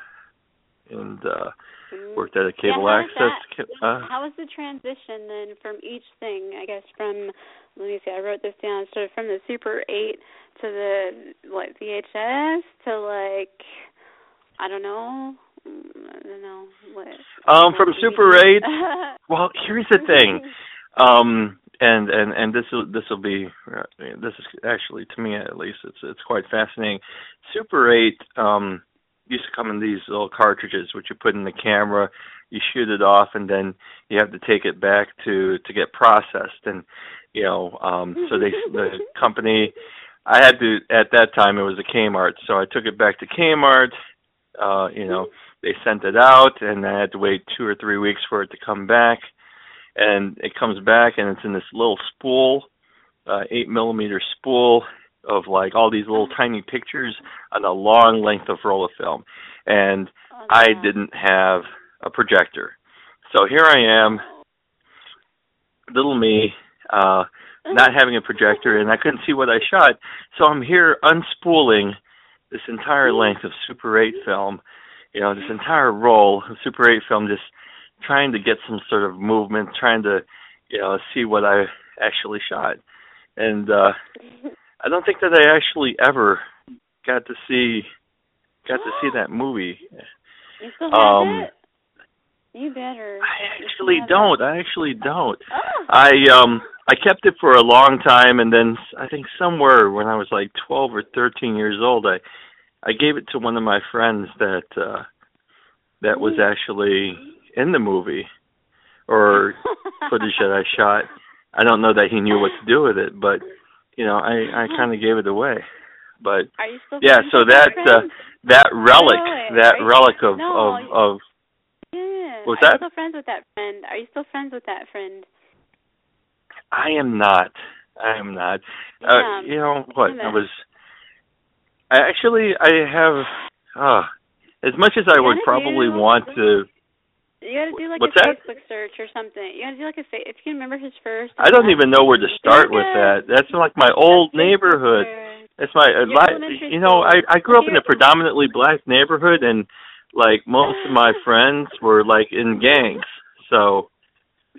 and uh Mm. worked at a cable yeah, access uh How was the transition then from each thing? I guess from let me see, I wrote this down. So from the Super Eight to the what VHS to like I don't know, I don't know what. Um, from Super 8, well here's the thing. Um and and and this will this will be uh, this is actually to me at least it's it's quite fascinating. Super 8 um used to come in these little cartridges which you put in the camera you shoot it off and then you have to take it back to to get processed. And you know um so they the company i had to at that time it was a kmart so i took it back to kmart uh you know they sent it out and i had to wait two or three weeks for it to come back and it comes back and it's in this little spool, uh, eight millimeter spool of like all these little tiny pictures on a long length of roll of film. And Oh, I didn't have a projector. So here I am, little me, uh, not having a projector and I couldn't see what I shot. So I'm here unspooling this entire length of Super 8 film, you know, this entire roll of Super 8 film just trying to get some sort of movement, trying to, you know, see what I actually shot. And uh I don't think that I actually ever got to see got to see that movie. You still have Um, it? You better. I actually don't. I actually don't. Oh. I um I kept it for a long time and then I think somewhere when I was like 12 or 13 years old I I gave it to one of my friends that uh that was actually in the movie or footage that I shot. I don't know that he knew what to do with it, but you know, I I kind of gave it away. But Are you still yeah, so that uh, that relic, that relic of no, of you- of Yeah. Are that? you still friends with that friend? Are you still friends with that friend? I am not. I am not. Yeah. Uh, you know what? I was. I actually I have. Uh, as much as I You would probably do- want to. You gotta do like What's a that? Facebook search or something. You gotta do like a fa- if you can remember his first. I don't even know where to start with that. That's like my old neighborhood. That's my li- you know I I grew up in a predominantly black neighborhood and like most of my friends were like in gangs. So,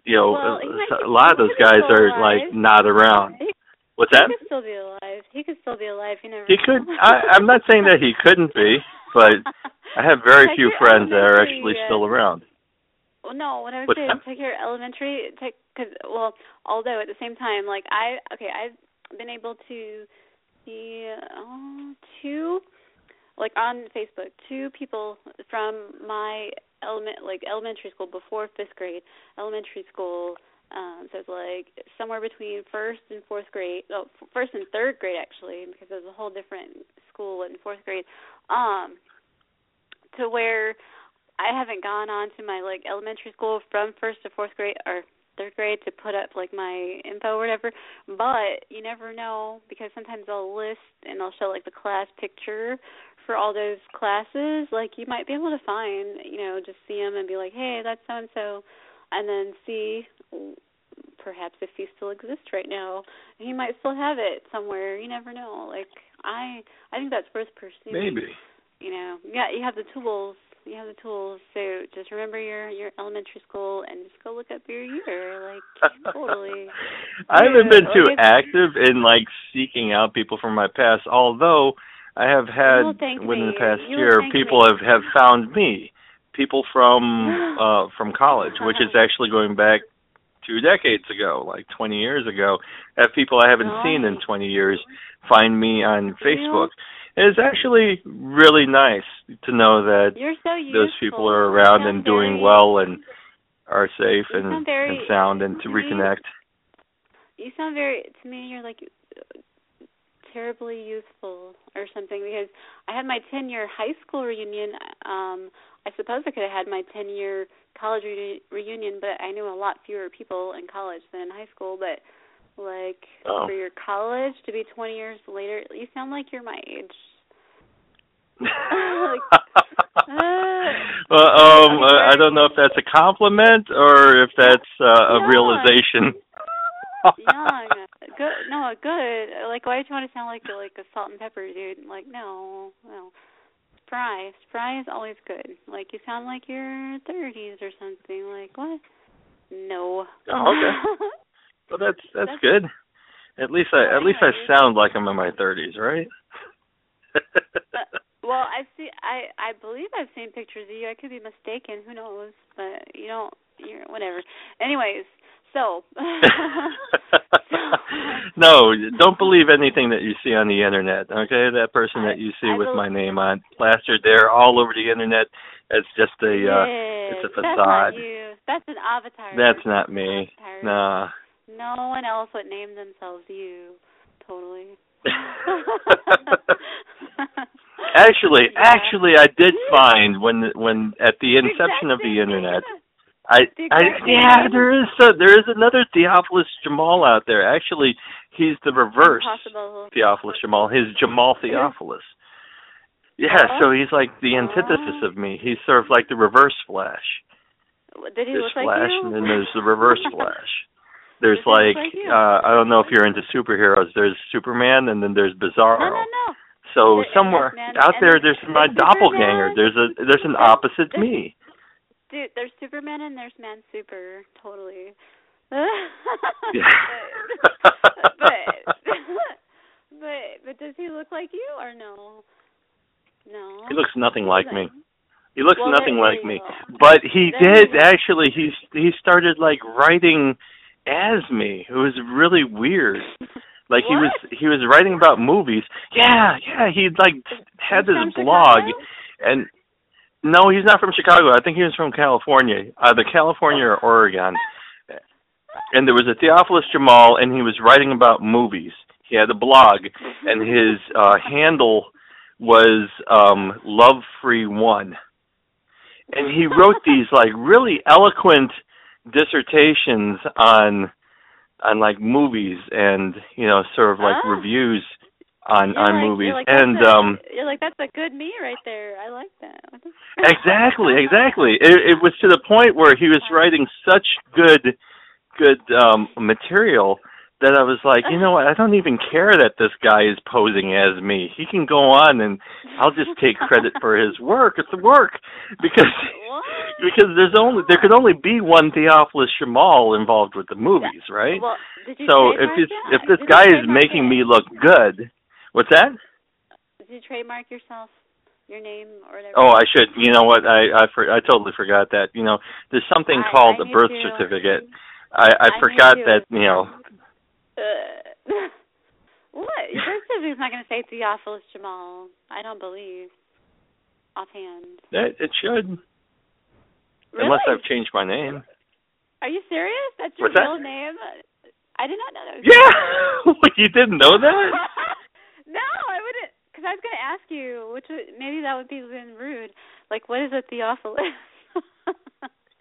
you know, Well, you might so be a lot of those guys are like not around. What's that? He could still be alive. He could still be alive. You never. He know. could. I, I'm not saying that he couldn't be, but I have very Take few friends that are actually uh, still around. Well, no, what I was What's saying, that? take your elementary, take because well, although at the same time, like I okay, I've been able to see uh, two, like on Facebook, two people from my element like elementary school before fifth grade, elementary school. Um, so it's like somewhere between first and fourth grade, oh, first and third grade actually, because it was a whole different school in fourth grade. Um, to where I haven't gone on to my like elementary school from first to fourth grade or third grade to put up like my info or whatever. But you never know because sometimes they'll list and they'll show like the class picture for all those classes. Like you might be able to find, you know, just see them and be like, hey, that's so and so, and then see perhaps if he still exists right now. He might still have it somewhere. You never know. Like I, I think that's worth pursuing Maybe. you know, yeah, you have the tools. You have the tools. So just remember your your elementary school and just go look up your year. Like totally. I haven't been too active in like seeking out people from my past, although I have had within the past You year people me. have have found me. People from uh from college, which is actually going back two decades ago, like 20 years ago. Have people I haven't seen in 20 years find me on Facebook. And it's actually really nice to know that so those people are around and doing very- well and are safe and, very- and sound and to reconnect. You sound very to me. You're like terribly useful or something because I had my 10 year high school reunion. Um, I suppose I could have had my 10 year college re- reunion, but I knew a lot fewer people in college than in high school. But like Oh. for your college to be 20 years later, you sound like you're my age. well, um, uh, I don't know if that's a compliment or if that's uh, a Yeah. realization. Young, good. No, good. Like, why do you want to sound like like a salt and pepper dude? Like, no, no. Spry, spry is always good. Like, you sound like you're 30s or something. Like, what? No. Oh, okay. Well, that's that's, That's- good. At least I at least I sound like I'm in my 30s, right? Well, I see. I I believe I've seen pictures of you. I could be mistaken. Who knows? But you don't. You're whatever. Anyways, so. no, don't believe anything that you see on the internet. Okay, that person that you see I with my name on plastered there all over the internet, it's just a uh, it's a facade. That's not you. That's an avatar. That's not me. Avatar. Nah. No one else would name themselves you. Totally. actually, Yeah. actually, I did find when when at the inception of the internet, I, I yeah, there is a, there is another Theophilus Jamal out there. Actually, he's the reverse Impossible. Theophilus Jamal. His Jamal Theophilus. Yeah, Oh. so he's like the antithesis of me. He's sort of like the reverse Flash. Did he There's look like Flash, you? and then there's the reverse Flash. There's look like like uh I don't know if you're into superheroes. There's Superman, and then there's Bizarro. No, no, no. So somewhere and there's man- out there, there's- my doppelganger. There's a there's an opposite me. Dude, there's Superman and there's Man Super. Totally. But, but but but does he look like you or no? No. He looks nothing like me. He looks Well, nothing like me. go. But he There did actually. He he started like writing as me. It was really weird. Like he was he was writing about movies. Yeah, yeah. He like had this blog, and no, he's not from Chicago. I think he was from California, either California or Oregon. And there was a Theophilus Jamal, and he was writing about movies. He had a blog, and his uh, handle was um, Love Free One. And he wrote these like really eloquent dissertations on on like movies and you know sort of like Ah. reviews on on like- movies you're like, and a- um you're like that's a good me right there. I like that. Exactly exactly it, it was to the point where he was writing such good good um material that I was like, you know what? I don't even care that this guy is posing as me. He can go on and I'll just take credit for his work. It's work because What? because there's only there could only be one Theophilus Jamal involved with the movies, right? Well, so if it's if this guy is making it? me look good, what's that? Did you trademark yourself, your name or whatever? Oh, I should. You know what? I I for, I totally forgot that. You know, there's something I- called I a birth to- certificate. I I, I forgot that. You know, Uh, what? Your birth certificate's not going to say Theophilus Jamal. I don't believe. Offhand. it, it should. Really? Unless I've changed my name. Are you serious? That's your What's that? real name? I did not know that. Was Yeah. you didn't know that? no, I wouldn't. Because I was going to ask you, which maybe that would be rude. Like, what is a Theophilus?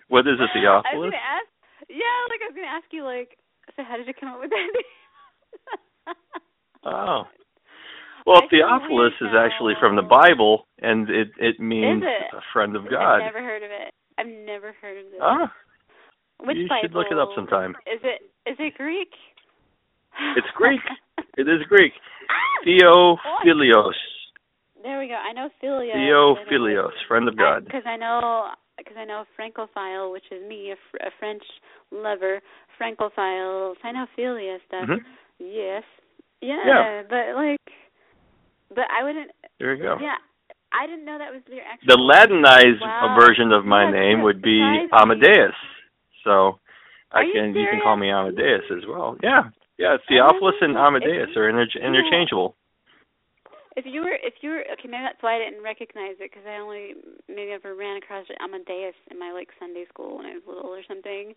What is a I was Theophilus? going to ask. Yeah, like I was going to ask you, like, so how did you come up with that name? Oh. Well, I Theophilus is actually from the. Bible, and it it means it? a friend of God. I've never heard of it. I've never heard of it. Ah, Which you Bible? should look it up sometime. Is it is it Greek? It's Greek. It is Greek. Ah! Theophilios. There we go. I know Philia. Theophilios, friend of God. Because I know, because I know Francophile, which is me, a, fr- a French lover. Francophile, Sinophilia stuff. Mhm. Yes. Yeah, Yeah. But like, but I wouldn't. There you go. Yeah, I didn't know that was your actual. The Latinized Wow. version of my Yeah, name would be. Amadeus. So I Are you can you can call me Amadeus as well. Yeah. Yeah, Theophilus and Amadeus are inter- interchangeable. If you were, if you were, okay, maybe that's why I didn't recognize it because I only maybe ever ran across Amadeus in my like Sunday school when I was little or something.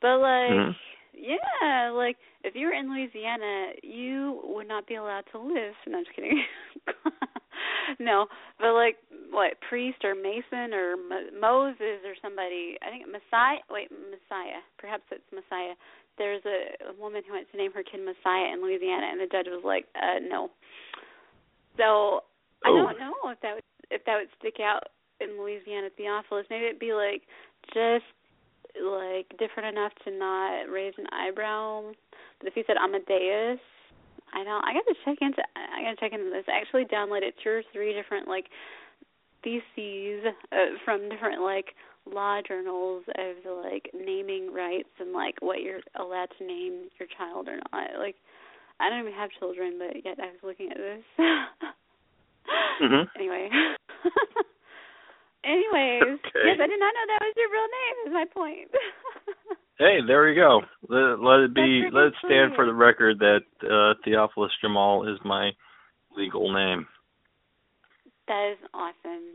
But like, Mhm. yeah, like if you were in Louisiana, you would not be allowed to live. No, I'm just kidding. no, but like what priest or Mason or Mo- Moses or somebody. I think Messiah. Wait, Messiah. Perhaps it's Messiah. There's a, a woman who went to name her kid Messiah in Louisiana, and the judge was like, uh, no. So I Oh. don't know if that would if that would stick out in Louisiana Theophilus. Maybe it'd be like just like different enough to not raise an eyebrow. But if you said Amadeus, I don't. I got to check into. I got to check into this. I actually downloaded two or three different like theses uh, from different like law journals of the like naming rights and like what you're allowed to name your child or not. Like I don't even have children, but yet I was looking at this. Mhm. Anyway. Anyways, Okay. yes, I did not know that was your real name. Is my point. Hey, there you go. Let, let it be. Let it stand for the record that uh, Theophilus Jamal is my legal name. that is awesome.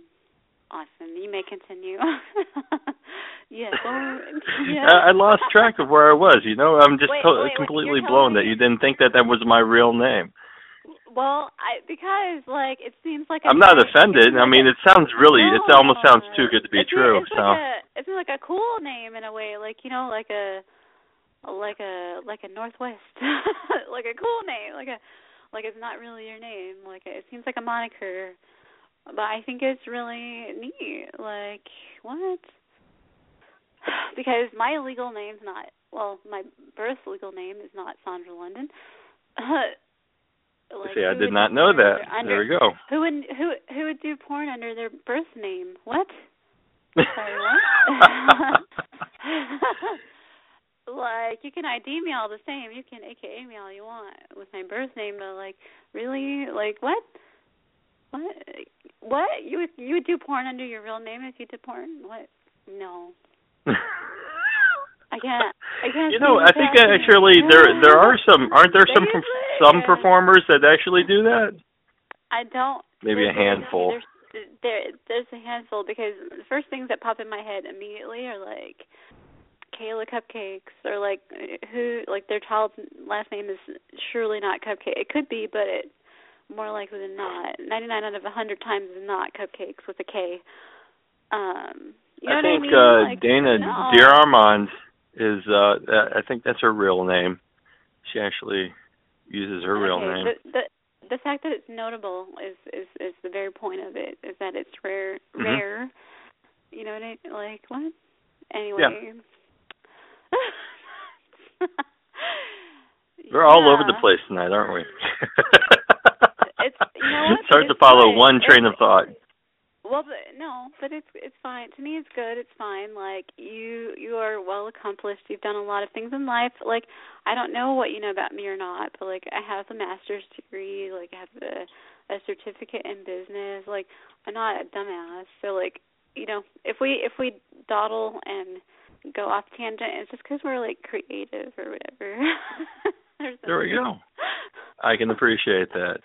Awesome. You may continue. yes. Yeah. I, I lost track of where I was. You know, I'm just Wait, to- wait, completely blown that you didn't think that that was my real name. Well, I because like it seems like I'm a not offended. seems I mean, a- it sounds really. It almost sounds too good to be it's, true. It's so. like a it's like a cool name in a way, like you know, like a like a like a Northwest, like a cool name, like a like it's not really your name. Like it seems like a moniker, but I think it's really neat. Like what? Because my legal name's not well, my birth legal name is not Sandra London. like, See, I did not know that. Under, There we go. who would who who would do porn under their birth name? What? Sorry, what? like you can ID me all the same. You can AKA me all you want with my birth name, but like really, like what? What? What? You would you would do porn under your real name if you did porn? What? No. I can't. I can't. You know, I think happening. actually there there are some aren't there some Seriously? some performers that actually do that? I don't. Maybe a handful. There's, there, there's a handful because the first things that pop in my head immediately are like Kayla Cupcakes or like who like their child's last name is surely not Cupcake. It could be, but it more likely than not. Ninety nine out of a hundred times is not Cupcakes with a K. Um, you know I what think I mean? uh like, Dana no. Dear Armand is uh I think that's her real name. She actually uses her real name. The, the the fact that it's notable is is is the very point of it. Is that it's rare Mhm. rare. You know what I mean? like? What? Anyway. We're all over the place tonight, aren't we? It's you know what? it's hard to follow good. one train of thought. Well, but no, but it's it's fine. To me, it's good. It's fine. Like you you are well accomplished. You've done a lot of things in life. Like I don't know what you know about me or not, but like I have a master's degree. Like I have a a certificate in business. Like I'm not a dumbass. So like you know, if we if we dawdle and go off tangent, it's just because we're like creative or whatever. there we go. I can appreciate that.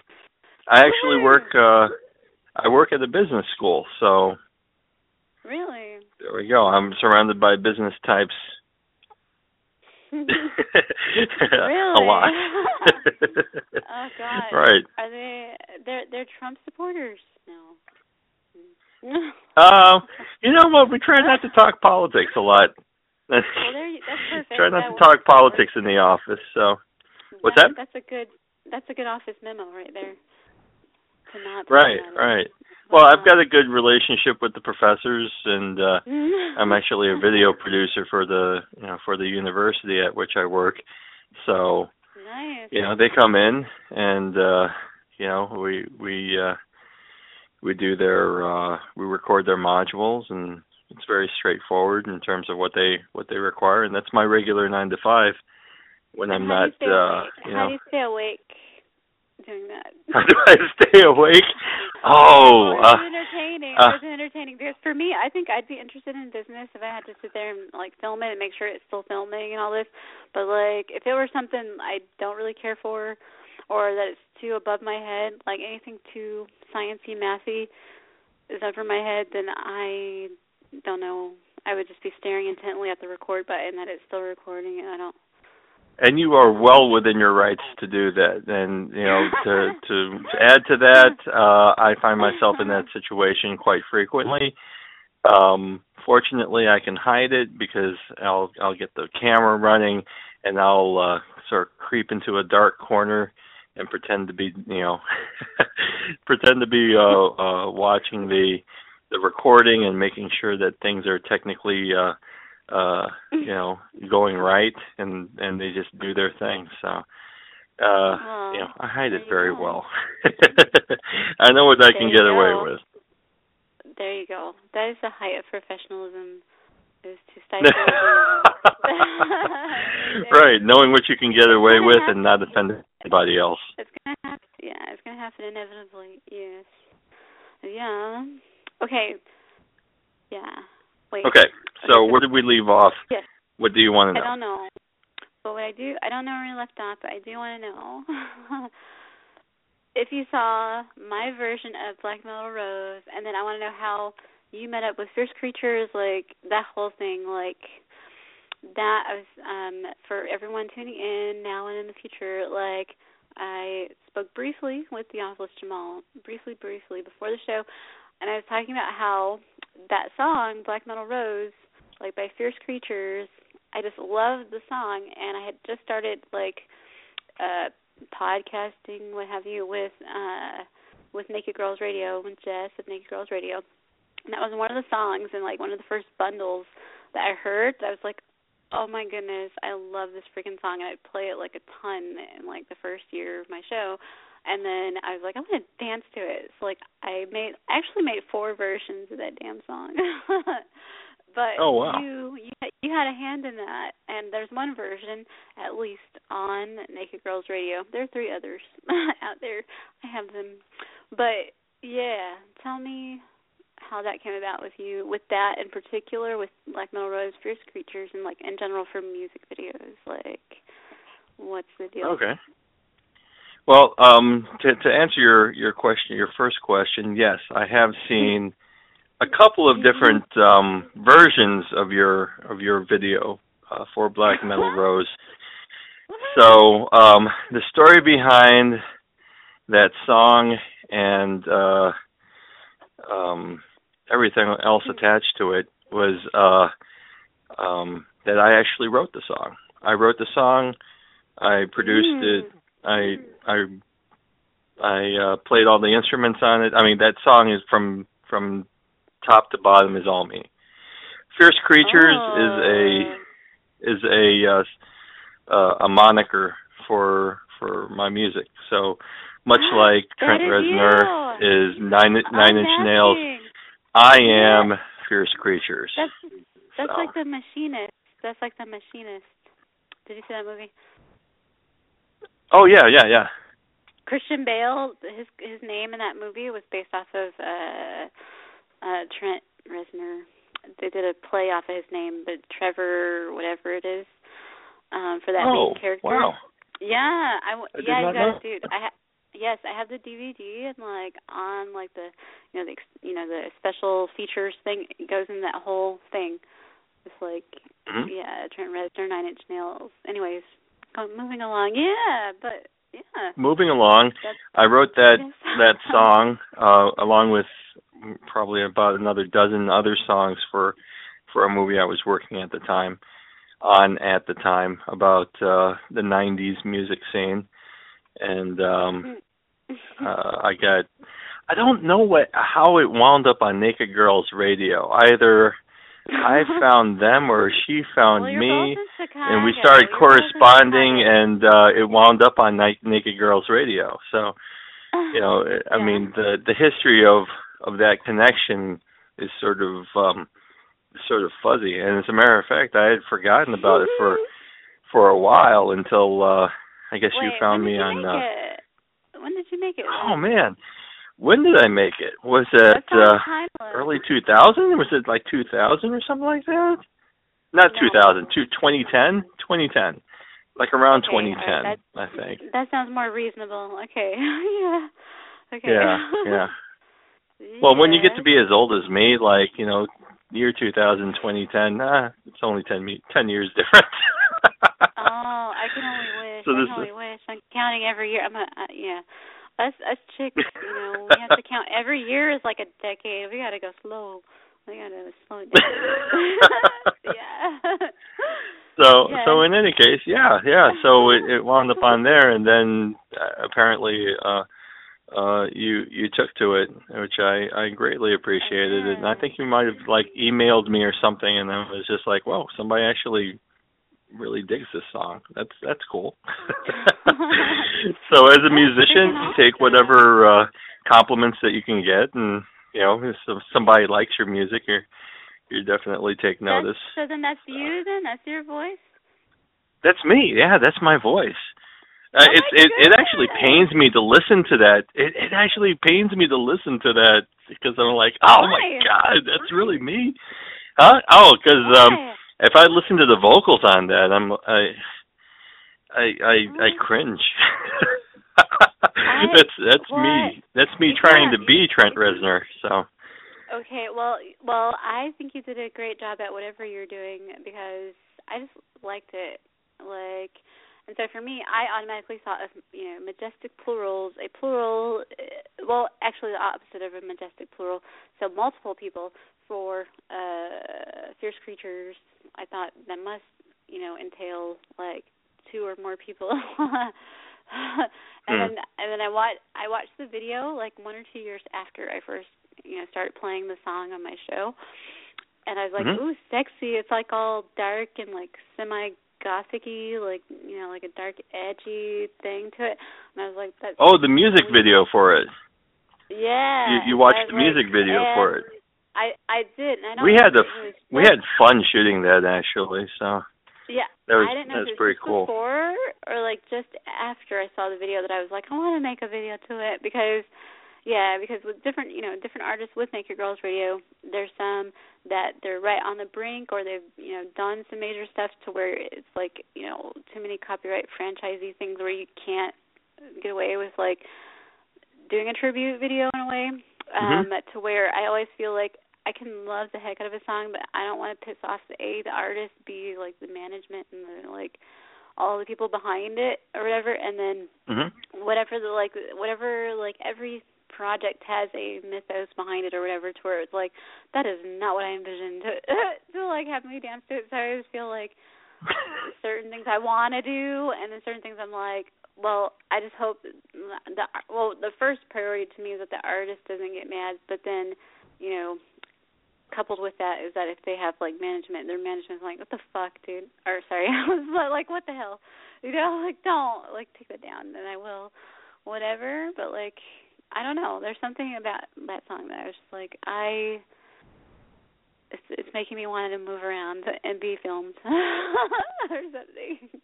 I actually work. uh I work at a business school, so Really? There we go. I'm surrounded by business types. really? a lot. oh God. Right. Are they? They're they're Trump supporters. No. Um, you know what? We try not to talk politics a lot. well, there, that's perfect. try not that to talk politics in the office. So, what's that? That's a good. That's a good office memo right there. Right, right. Well, I've got a good relationship with the professors, and uh I'm actually a video producer for the you know for the university at which I work. So, nice. you know, they come in and uh you know we we uh we do their uh we record their modules and it's very straightforward in terms of what they what they require and that's my regular 9 to 5 when I'm How not do you uh you How know do you stay awake doing that? how do I stay awake? Oh, it's uh, entertaining. uh, it's entertaining because for me, I think I'd be interested in business if I had to sit there and like film it and make sure it's still filming and all this. But like, if it were something I don't really care for, or that it's too above my head, like anything too sciencey, mathy is over my head, then I don't know. I would just be staring intently at the record button that it's still recording, and I don't. And you are well within your rights to do that. And you know to to, to add to that uh i find myself in that situation quite frequently. Um fortunately i can hide it because i'll i'll get the camera running and i'll uh sort of creep into a dark corner and pretend to be you know pretend to be uh uh watching the the recording and making sure that things are technically uh uh you know going right and and they just do their thing so uh you know i hide it very go. well i know what i can get you away with There you go. That is the height of professionalism. Is to stifle. right knowing what you can get away with happen. and not offend anybody else It's gonna happen. Yeah, it's gonna happen inevitably. Yes. Yeah. Okay. Yeah. Wait. okay so where did we leave off Yes. what do you want to know? I don't know. But what I do, I don't know where we left off, but I do want to know if you saw my version of Black Metal Rose, and then I want to know how you met up with Fierce Creatures, like that whole thing, like that. I was um for everyone tuning in now and in the future, like I spoke briefly with Theophilus Jamal, briefly, briefly before the show, and I was talking about how that song, Black Metal Rose, like by Fierce Creatures, I just loved the song, and I had just started like uh podcasting, what have you, with uh with Naked Girls Radio, with Jess of Naked Girls Radio. And that was one of the songs and like one of the first bundles that I heard. I was like, Oh my goodness, I love this freaking song and I'd play it like a ton in like the first year of my show. And then I was like, I'm gonna dance to it. So like I made I actually made four versions of that damn song. but Oh, wow. you you you had a hand in that, and there's one version at least on Naked Girls Radio. There are three others out there. I have them, but yeah, tell me how that came about with you, with that in particular, with Black Metal Rose, Fierce Creatures, and like in general for music videos. Like, what's the deal? Okay. Well, um, to to answer your your question, your first question, yes, I have seen a couple of different um, versions of your of your video uh, for Black Metal Rose. So um, the story behind that song and uh, um, everything else attached to it was uh, um, that I actually wrote the song. I wrote the song. I produced it. I I I uh, played all the instruments on it. I mean, that song is from from top to bottom is all me. Fierce Creatures Oh. is a is a uh, uh, a moniker for for my music. So much like Trent Reznor you. is Nine Nine Inch Nails, I am fierce creatures. That's that's So. like the machinist. That's like the machinist. Did you see that movie? Oh yeah, yeah, yeah. Christian Bale, his his name in that movie was based off of uh uh Trent Reznor. They did a play off of his name, but Trevor whatever it is, um, for that oh main character. wow. Yeah, I w- I yeah, you got it, dude. I ha- yes, I have the DVD and like on like the you know the ex- you know the special features thing it goes in that whole thing. It's like Mhm. yeah, Trent Reznor, Nine Inch Nails. Anyways, moving along. Yeah, but yeah. Moving along, That's, I wrote that that song uh along with probably about another dozen other songs for for a movie I was working at the time on at the time about uh the 90s music scene and um uh I got I don't know what how it wound up on Naked Girls Radio. Either I found them or she found well, me both in Chicago. and we started You're corresponding and uh it wound up on Naked Girls Radio. So, you know, I Yeah. mean the the history of of that connection is sort of um sort of fuzzy and as a matter of fact I had forgotten about it for for a while until uh I guess you found me on uh? When did you make it? Oh man. When did I make it? Was it uh early 2000? Was it like 2000 or something like that? Not No. 2000, 2010? 2010. Like around Okay, 2010, all right, I think. That sounds more reasonable. Okay. yeah. Okay. Yeah, yeah. Well, when you get to be as old as me, like, you know, year 2000, 2010, nah, it's only 10 me 10 years different. Oh, I can only wish. So I can is- only wish. I'm counting every year. I'm a, uh, yeah. Us us chicks, you know, we have to count every year is like a decade. We gotta go slow. We gotta slow it down. yeah. So Yeah. so in any case, yeah, yeah. So it, it wound up on there, and then uh, apparently uh, uh, you you took to it, which I I greatly appreciated. And I think you might have like emailed me or something, and I was just like, whoa, somebody actually really digs this song. That's that's cool. so as a musician, you take whatever uh, compliments that you can get, and you know if somebody likes your music, you're you definitely take notice. That's, so then that's you then? That's your voice? That's me. Yeah, that's my voice. Uh, Oh it's it it actually pains me to listen to that. It it actually pains me to listen to that because I'm like, oh my god, that's really me. Huh? Oh, because um, Why? If I listen to the vocals on that, I'm I I I, I cringe. that's that's what? me. That's me Yeah. trying to be Trent Reznor. So Okay, well, well, I think you did a great job at whatever you're doing because I just liked it. Like, and so for me, I automatically thought of you know majestic plurals. A plural, uh, well, actually the opposite of a majestic plural. So multiple people for uh fierce creatures. I thought that must you know entail like two or more people. and Hmm. then and then I watched I watched the video like one or two years after I first you know started playing the song on my show, and I was like, Mhm. ooh, sexy! It's like all dark and like semi gothicy, like you know, like a dark edgy thing to it. And I was like, that's oh, the music video for it. yeah. You you watched the music like, video for it. I I did. And I don't We had the we had fun shooting that actually. So Yeah, That was- I didn't know that was pretty cool. before or like just after I saw the video that I was like, I want to make a video to it because, yeah, because with different you know different artists with Naked Girls Radio, there's some that they're right on the brink or they've you know done some major stuff to where it's like you know too many copyright franchisee things where you can't get away with like doing a tribute video in a way um to where I always feel like I can love the heck out of a song, but I don't want to piss off the a the artist, b like the management and the like all the people behind it or whatever, and then mhm. whatever the like whatever like every project has a mythos behind it or whatever to where it's like that is not what I envisioned to to like have me dance to it. So I always feel like certain things I want to do, and then certain things I'm like, well, I just hope that the well, the first priority to me is that the artist doesn't get mad, but then, you know, coupled with that is that if they have like management, their management's like, what the fuck, dude? Or sorry, I was like, what the hell? You know, like don't like take that down, then I will, whatever. But like, I don't know. There's something about that song that I was just like, I it's it's making me want to move around and be filmed or something.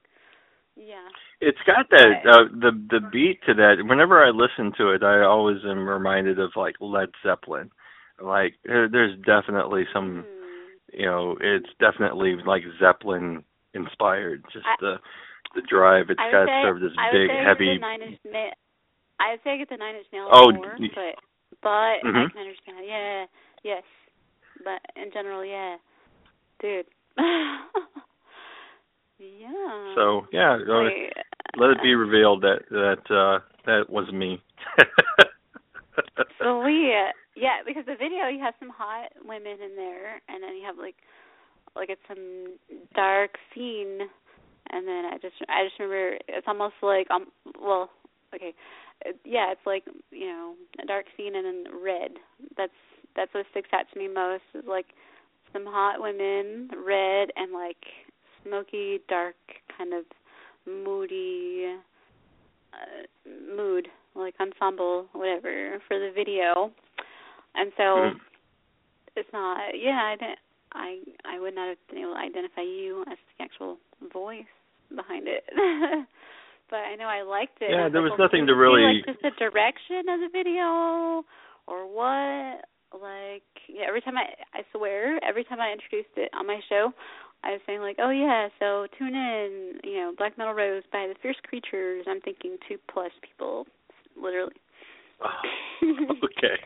Yeah. It's got that uh, the the beat to that. Whenever I listen to it, I always am reminded of like Led Zeppelin. Like there- there's definitely some, Hmm. you know, it's definitely like Zeppelin inspired. Just I- the the drive. It's got say, sort of this I would big say heavy. The nine inch na- I would say I get the nine inch nails Oh, more, but but I Mhm. can understand. Yeah, yes, but in general, yeah, dude. yeah. So yeah, Wait, let it be revealed that that uh that was me. Sweet. Yeah, because the video you have some hot women in there, and then you have like like it's some dark scene, and then I just I just remember it's almost like um well okay yeah it's like you know a dark scene and then red. That's that's what sticks out to me most is like some hot women red and like smoky dark kind of moody uh, mood like ensemble whatever for the video and so Mhm. it's not yeah i didn't i i would not have been able to identify you as the actual voice behind it but i know i liked it Yeah, there was nothing to really- like just the direction of the video or what like yeah, every time i i swear every time i introduced it on my show I was saying like, oh yeah, so tune in, you know, Black Metal Rose by the Fierce Creatures. I'm thinking two plus people, literally. okay.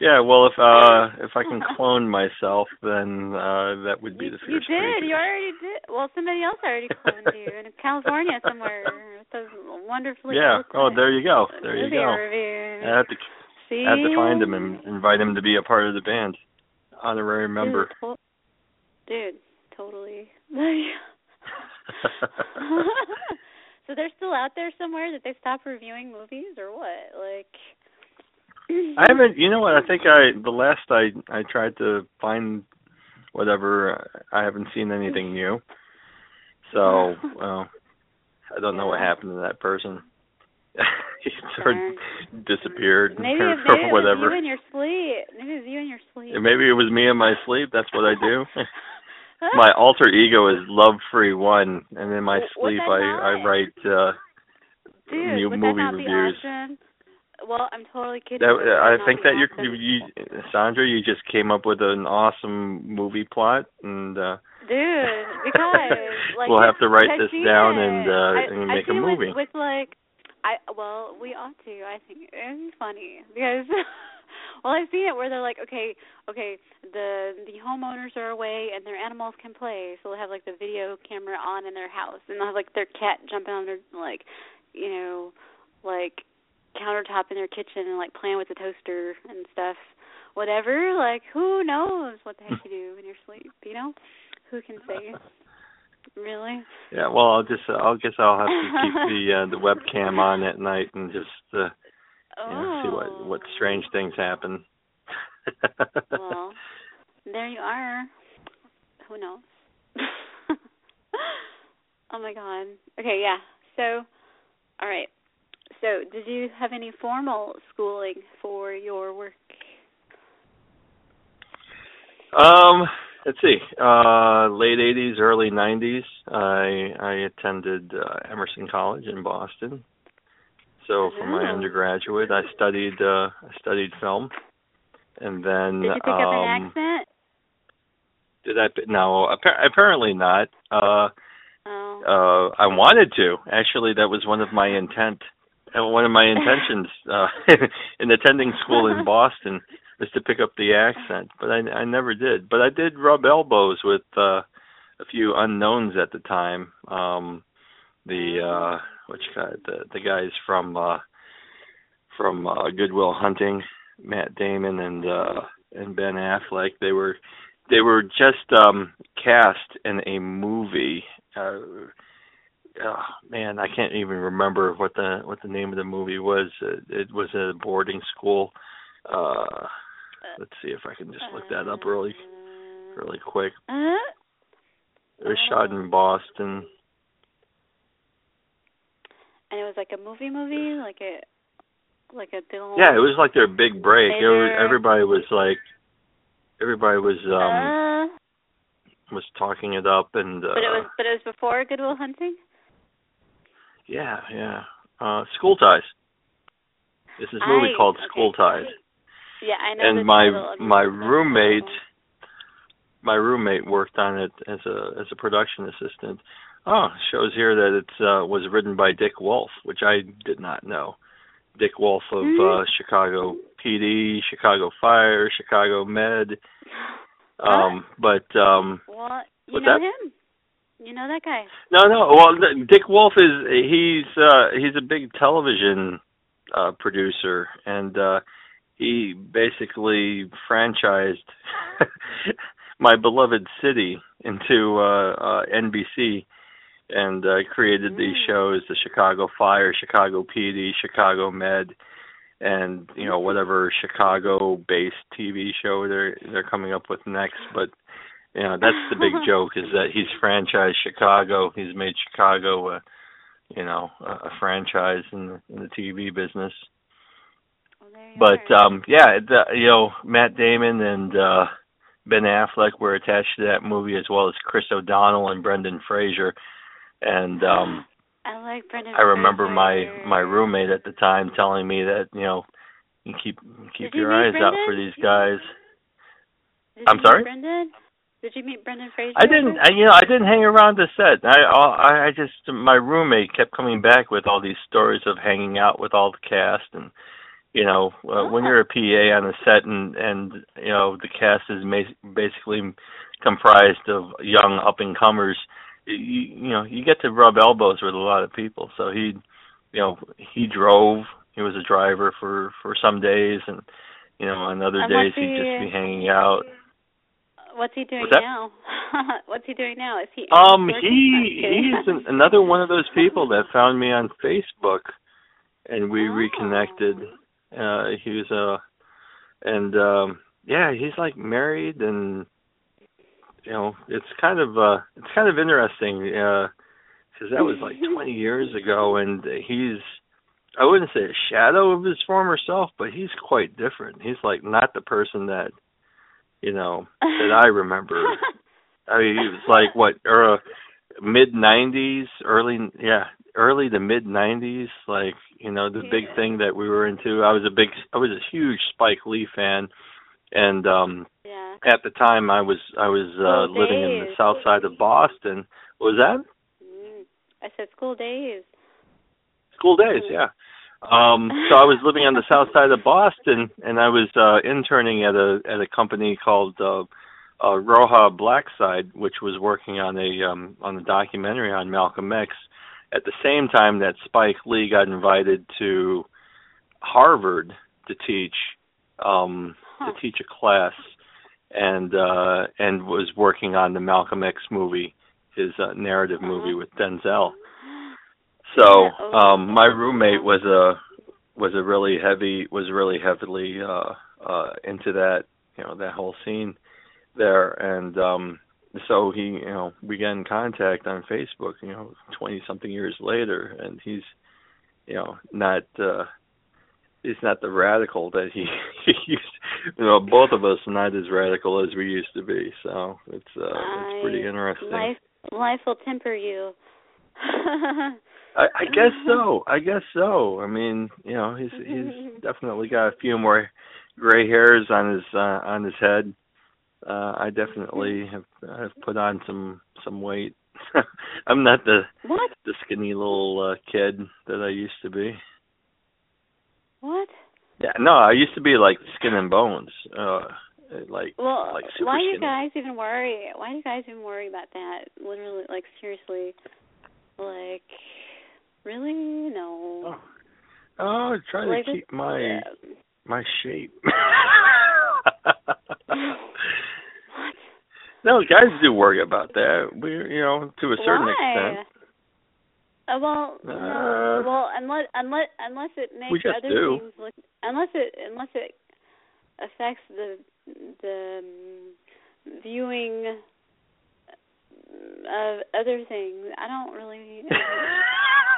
Yeah, well, if uh if I can clone myself, then uh that would be you, the future. you did. You already did. Well, somebody else already cloned you in California somewhere. With those wonderfully Yeah. Oh, there you go. There you go. I have to See, I have to find him and invite him to be a part of the band, honorary member. Dude, to- dude totally. so they're still out there somewhere that they stopped reviewing movies or what? Like I haven't. You know what? I think I the last I I tried to find whatever. I haven't seen anything new. So well, I don't know what happened to that person. he sort of disappeared maybe or, if maybe it was you in your sleep. Maybe it was you in your sleep. Maybe it was me in my sleep. That's what I do. my alter ego is Love Free One, and in my sleep I I write uh Dude, new movie reviews. Awesome? Well, I'm totally kidding. That, I think that you're you, you Sandra, you just came up with an awesome movie plot, and uh Dude, because like we'll have to write this down it. and uh I, and make a movie. With, with like, I well, we ought to. I think it'd be funny because. Well, I've seen it where they're like, okay, okay, the the homeowners are away and their animals can play, so they'll have like the video camera on in their house, and they'll have like their cat jumping on their like, you know, like countertop in their kitchen and like playing with the toaster and stuff, whatever. Like, who knows what the heck you do in your sleep? You know, who can say? Really? Yeah, well, I'll just uh, I'll guess I'll have to keep the uh, the webcam on at night and just uh you know, see what what strange things happen. well, there you are. Who knows? oh my god. Okay, yeah. So, all right. So, did you have any formal schooling for your work? Um, let's see. Uh, late '80s, early '90s. I I attended uh, Emerson College in Boston. So for my Oh. undergraduate, I studied uh, I studied film, and then Did you pick um, up an accent? did I? No, appa- apparently not. Uh, Oh. uh, I wanted to. Actually, that was one of my intent. One of my intentions uh, in attending school in Boston was to pick up the accent, but I, I never did. But I did rub elbows with uh, a few unknowns at the time. Um, the uh, which guy? The the guys from uh, from uh, Good Will Hunting, Matt Damon and uh, and Ben Affleck. They were they were just um, cast in a movie. Uh, oh, man, I can't even remember what the what the name of the movie was. It, it was a boarding school. Uh, let's see if I can just look that up really really quick. Uh, It was shot in Boston. and it was like a movie movie, like a like a. Yeah, it was like their big break. It was, everybody was like, everybody was um uh, was talking it up and uh but it was but it was before Good Will Hunting. Yeah, yeah. Uh School Ties. This is a movie I- called okay. School Ties. Yeah, I know. and my title my roommate my roommate worked on it as a as a production assistant. Oh, shows here that it uh, was written by Dick Wolf, which I did not know. Dick Wolf of Mhm. uh, Chicago PD, Chicago Fire, Chicago Med. Um, but um, Well, you know that? him. You know that guy. no, no. Well, Dick Wolf is he's uh, he's a big television uh, producer, and uh, he basically franchised my beloved city into uh, uh, NBC, and uh, created these shows: the Chicago Fire, Chicago PD, Chicago Med, and you know whatever Chicago-based TV show they're they're coming up with next. But you know that's the big joke is that he's franchised Chicago. He's made Chicago a you know a, a franchise in the, in the TV business. Well, But are. um yeah, the, you know Matt Damon and uh Ben Affleck were attached to that movie as well as Chris O'Donnell and Brendan Fraser. And um I like Brendan. I remember my Fraser. my roommate at the time telling me that you know you keep keep Did your eyes out for these guys. Did I'm sorry? Brendan? Did you meet Brendan Fraser? I didn't, I, you know, I didn't hang around the set. I, I, I just, my roommate kept coming back with all these stories of hanging out with all the cast, and you know, uh, when Oh. you're a PA on a set, and and you know, the cast is ma- basically comprised of young up and comers. You, you know, you get to rub elbows with a lot of people. So he, you know, he drove. He was a driver for for some days, and you know, on other And days he'd just be hanging out. What's he doing What's now? What's he doing now? Is he? Um, working? he he's an, another one of those people that found me on Facebook, and we Oh. reconnected. Uh, he was uh, and um, yeah, he's like married, and you know, it's kind of uh, it's kind of interesting because that was like 20 years ago, and he's I wouldn't say a shadow of his former self, but he's quite different. He's like not the person that you know that I remember. I mean, it was like what, er, mid '90s, early, yeah, early to mid '90s. Like, you know, the big thing that we were into. I was a big, I was a huge Spike Lee fan, and um yeah. at the time, I was, I was uh School living in the south side of Boston. What was that? Mm. I said school days. School days, yeah. Um so I was living on the south side of Boston and I was uh interning at a at a company called uh uh Roja Blackside which was working on a um on a documentary on Malcolm X at the same time that Spike Lee got invited to Harvard to teach um Huh. to teach a class and uh and was working on the Malcolm X movie his uh, narrative movie Uh-huh. with Denzel. So um my roommate was a was a really heavy was really heavily uh uh into that you know that whole scene there. And um so he you know we got in contact on Facebook you know 20 something years later. And he's you know not uh he's not the radical that he, he used you know both of us are not as radical as we used to be. So it's uh it's pretty interesting. Life, life will temper you. I, I guess so. I guess so. I mean, you know, he's he's definitely got a few more gray hairs on his uh, on his head. Uh, I definitely have have put on some some weight. I'm not the what? the skinny little uh, kid that I used to be. What? Yeah, no, I used to be like skin and bones. Uh, like Well, like super why do you guys even worry? Why do you guys even worry about that? Literally, like seriously, like really? No. Oh, oh try Like to keep my my shape. No, guys do worry about that. We, you know, to a certain Why? extent. Uh, well, no. Uh, well, unless unless unless it makes other do. things look, unless it unless it affects the the um, viewing of other things. I don't really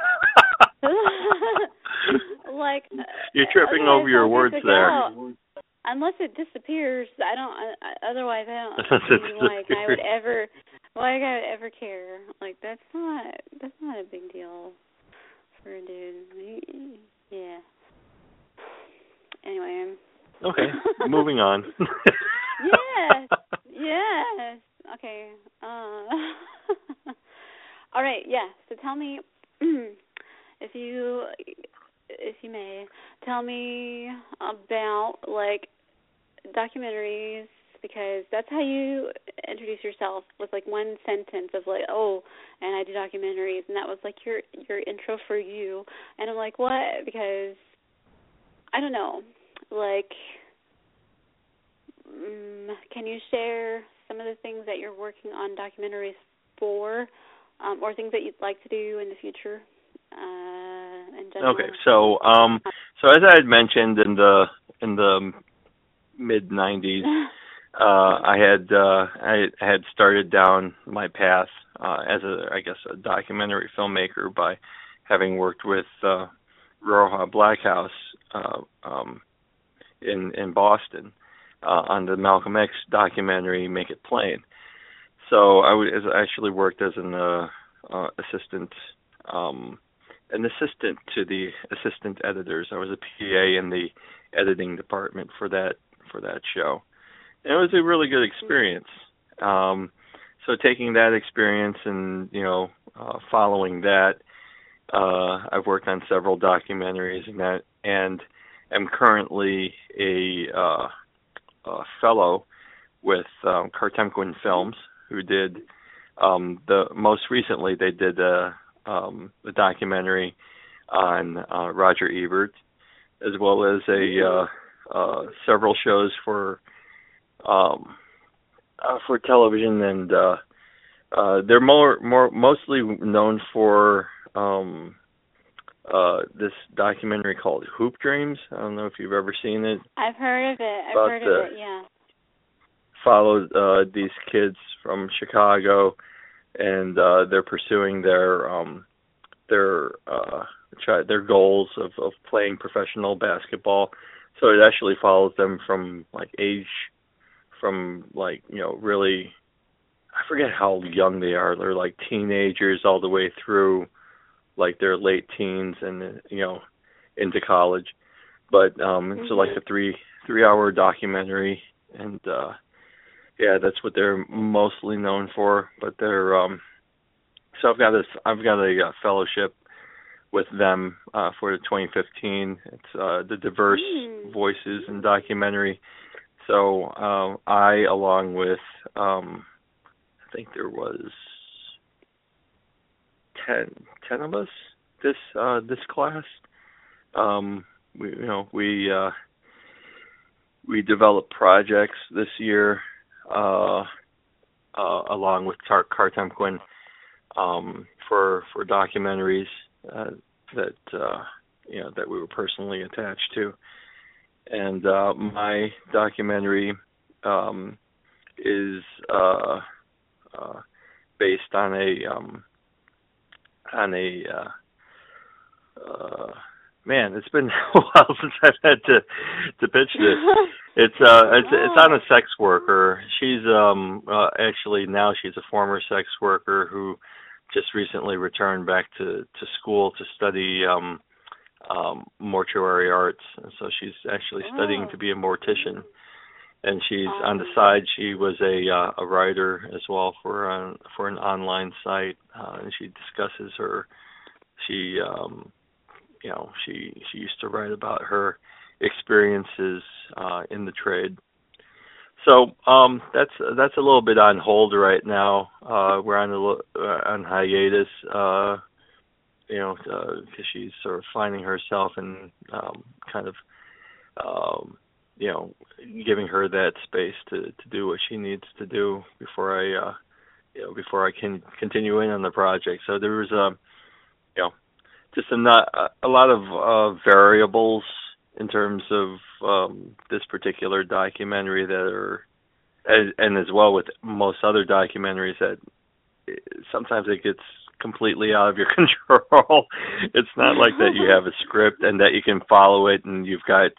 like. You're tripping otherwise over your words there. go. unless it disappears, I don't. I, otherwise, I don't see like I would ever, like I would ever care. Like that's not that's not a big deal for a dude. Yeah. Anyway. Okay, moving on. yes. Yes. Okay. Uh, all right. Yeah. So tell me, if you, if you may, tell me about like documentaries because that's how you introduce yourself with like one sentence of like oh and i do documentaries and that was like your your intro for you. And i'm like what? Because i don't know like um, can you share some of the things that you're working on documentaries for um, or things that you'd like to do in the future uh, okay so um so as i had mentioned in the in the mid 90s uh i had uh i had started down my path uh as a i guess a documentary filmmaker by having worked with uh Roha Blackside uh um in in Boston uh on the Malcolm X documentary Make It Plain. So I was actually worked as an uh, uh assistant um an assistant to the assistant editors. I was a PA in the editing department for that for that show. And it was a really good experience. Um, so taking that experience and you know uh, following that, uh, I've worked on several documentaries and that, and am currently a, uh, a fellow with um, Kartemquin Films, who did um, the most recently they did a, um, a documentary on uh, Roger Ebert, as well as a uh, uh, several shows for um, uh, for television, and uh, uh, they're more more mostly known for um, uh, this documentary called Hoop Dreams. I don't know if you've ever seen it. I've heard of it. I've heard of it. Yeah. Followed uh, these kids from Chicago, and uh, they're pursuing their um, their uh, try their goals of of playing professional basketball. So it actually follows them from like age from like you know really i forget how young they are. They're like teenagers all the way through like their late teens and you know into college. But um mm-hmm. it's like a three three hour documentary and uh yeah that's what they're mostly known for but they're um so i've got this i've got a, a fellowship with them uh, for the 2015. It's uh, the Diverse mm. Voices and Documentary. So uh, I, along with, um, I think there was ten, ten of us this uh, this class. Um, we, you know, we uh, we developed projects this year uh, uh, along with Tar- Kartemquin um, for for documentaries uh, that uh, you know that we were personally attached to. And uh, my documentary um, is uh, uh, based on a um, on a uh, uh, man. It's been a while since I've had to to pitch this. It's uh, it's it's on a sex worker. She's um uh, actually now she's a former sex worker who just recently returned back to to school to study um um mortuary arts and so she's actually studying oh. to be a mortician and she's oh. on the side she was a uh, a writer as well for uh, for an online site uh, and she discusses her she um you know she she used to write about her experiences uh in the trade so um, that's that's a little bit on hold right now. Uh, we're on a uh, on hiatus, uh, you know, because uh, she's sort of finding herself and um, kind of, um, you know, giving her that space to to do what she needs to do before I, uh, you know, before I can continue in on the project. So there was a, um, just a not a lot of uh, variables in terms of um, this particular documentary that are, and, and as well with most other documentaries that sometimes it gets completely out of your control. it's not like that you have a script and that you can follow it and you've got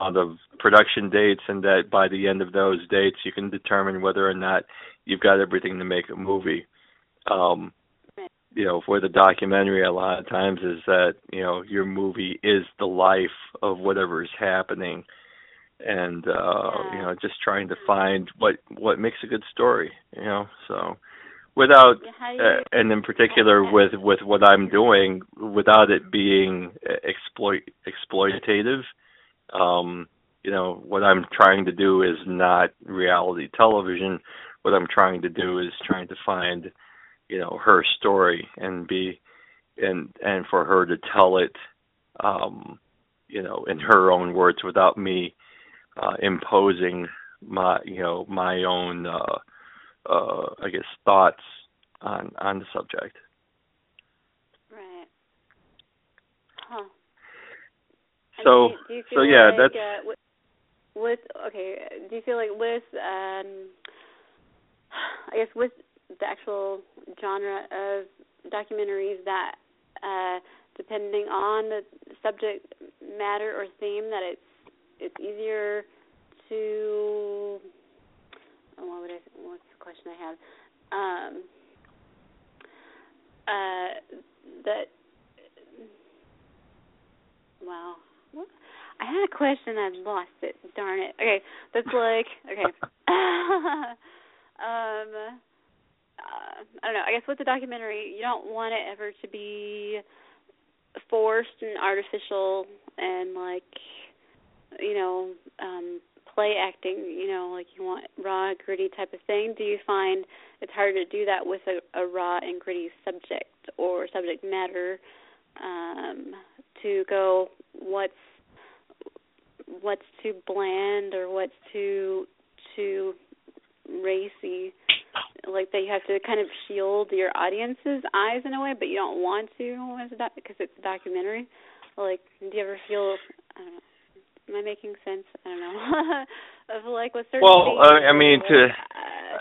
all the production dates, and that by the end of those dates, you can determine whether or not you've got everything to make a movie. Um, you know, for the documentary, a lot of times is that you know your movie is the life of whatever is happening, and uh, Yeah. you know, just trying to find what what makes a good story. You know, so without Yeah, how do you, uh, and in particular with with what I'm doing without it being uh, exploit exploitative um you know what I'm trying to do is not reality television what I'm trying to do is trying to find you know her story and be and and for her to tell it um you know in her own words without me uh imposing my you know my own uh uh I guess thoughts on on the subject. right? Huh. So do you, do you so yeah, like, that's uh, with, with okay. Do you feel like with um, I guess with the actual genre of documentaries that uh, depending on the subject matter or theme that it's it's easier to oh, what would I what's the question I have? Um uh that wow. I had a question I lost it darn it. Okay that's like okay. Um uh, I don't know. I guess with the documentary, you don't want it ever to be forced and artificial and like you know um play acting. You know, like you want raw, gritty type of thing. Do you find it's hard to do that with a, a raw and gritty subject or subject matter? Um, to go what's what's too bland or what's too too racy like that you have to kind of shield your audience's eyes in a way, but you don't want to as a doc- because it's a documentary. Like, do you ever feel? I don't know. Am I making sense? I don't know. of like with certain. Well, things, I mean, like, to uh,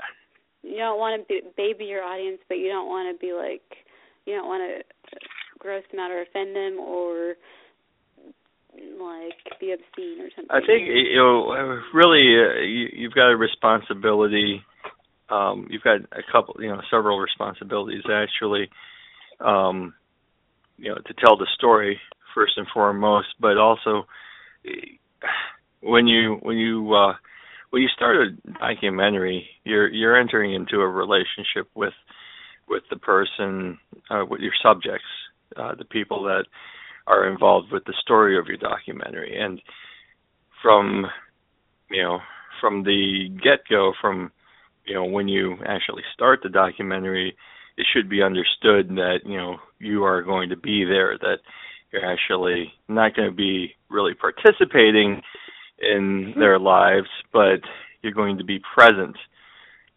you don't want to be, baby your audience, but you don't want to be like, you don't want to gross them out or offend them or like be obscene or something. I think you know really uh, you, you've got a responsibility. Um, you've got a couple, you know, several responsibilities actually. Um, you know, to tell the story first and foremost, but also when you when you uh, when you start a documentary, you're you're entering into a relationship with with the person, uh, with your subjects, uh, the people that are involved with the story of your documentary, and from you know from the get go, from you know when you actually start the documentary, it should be understood that you know you are going to be there, that you're actually not going to be really participating in their lives, but you're going to be present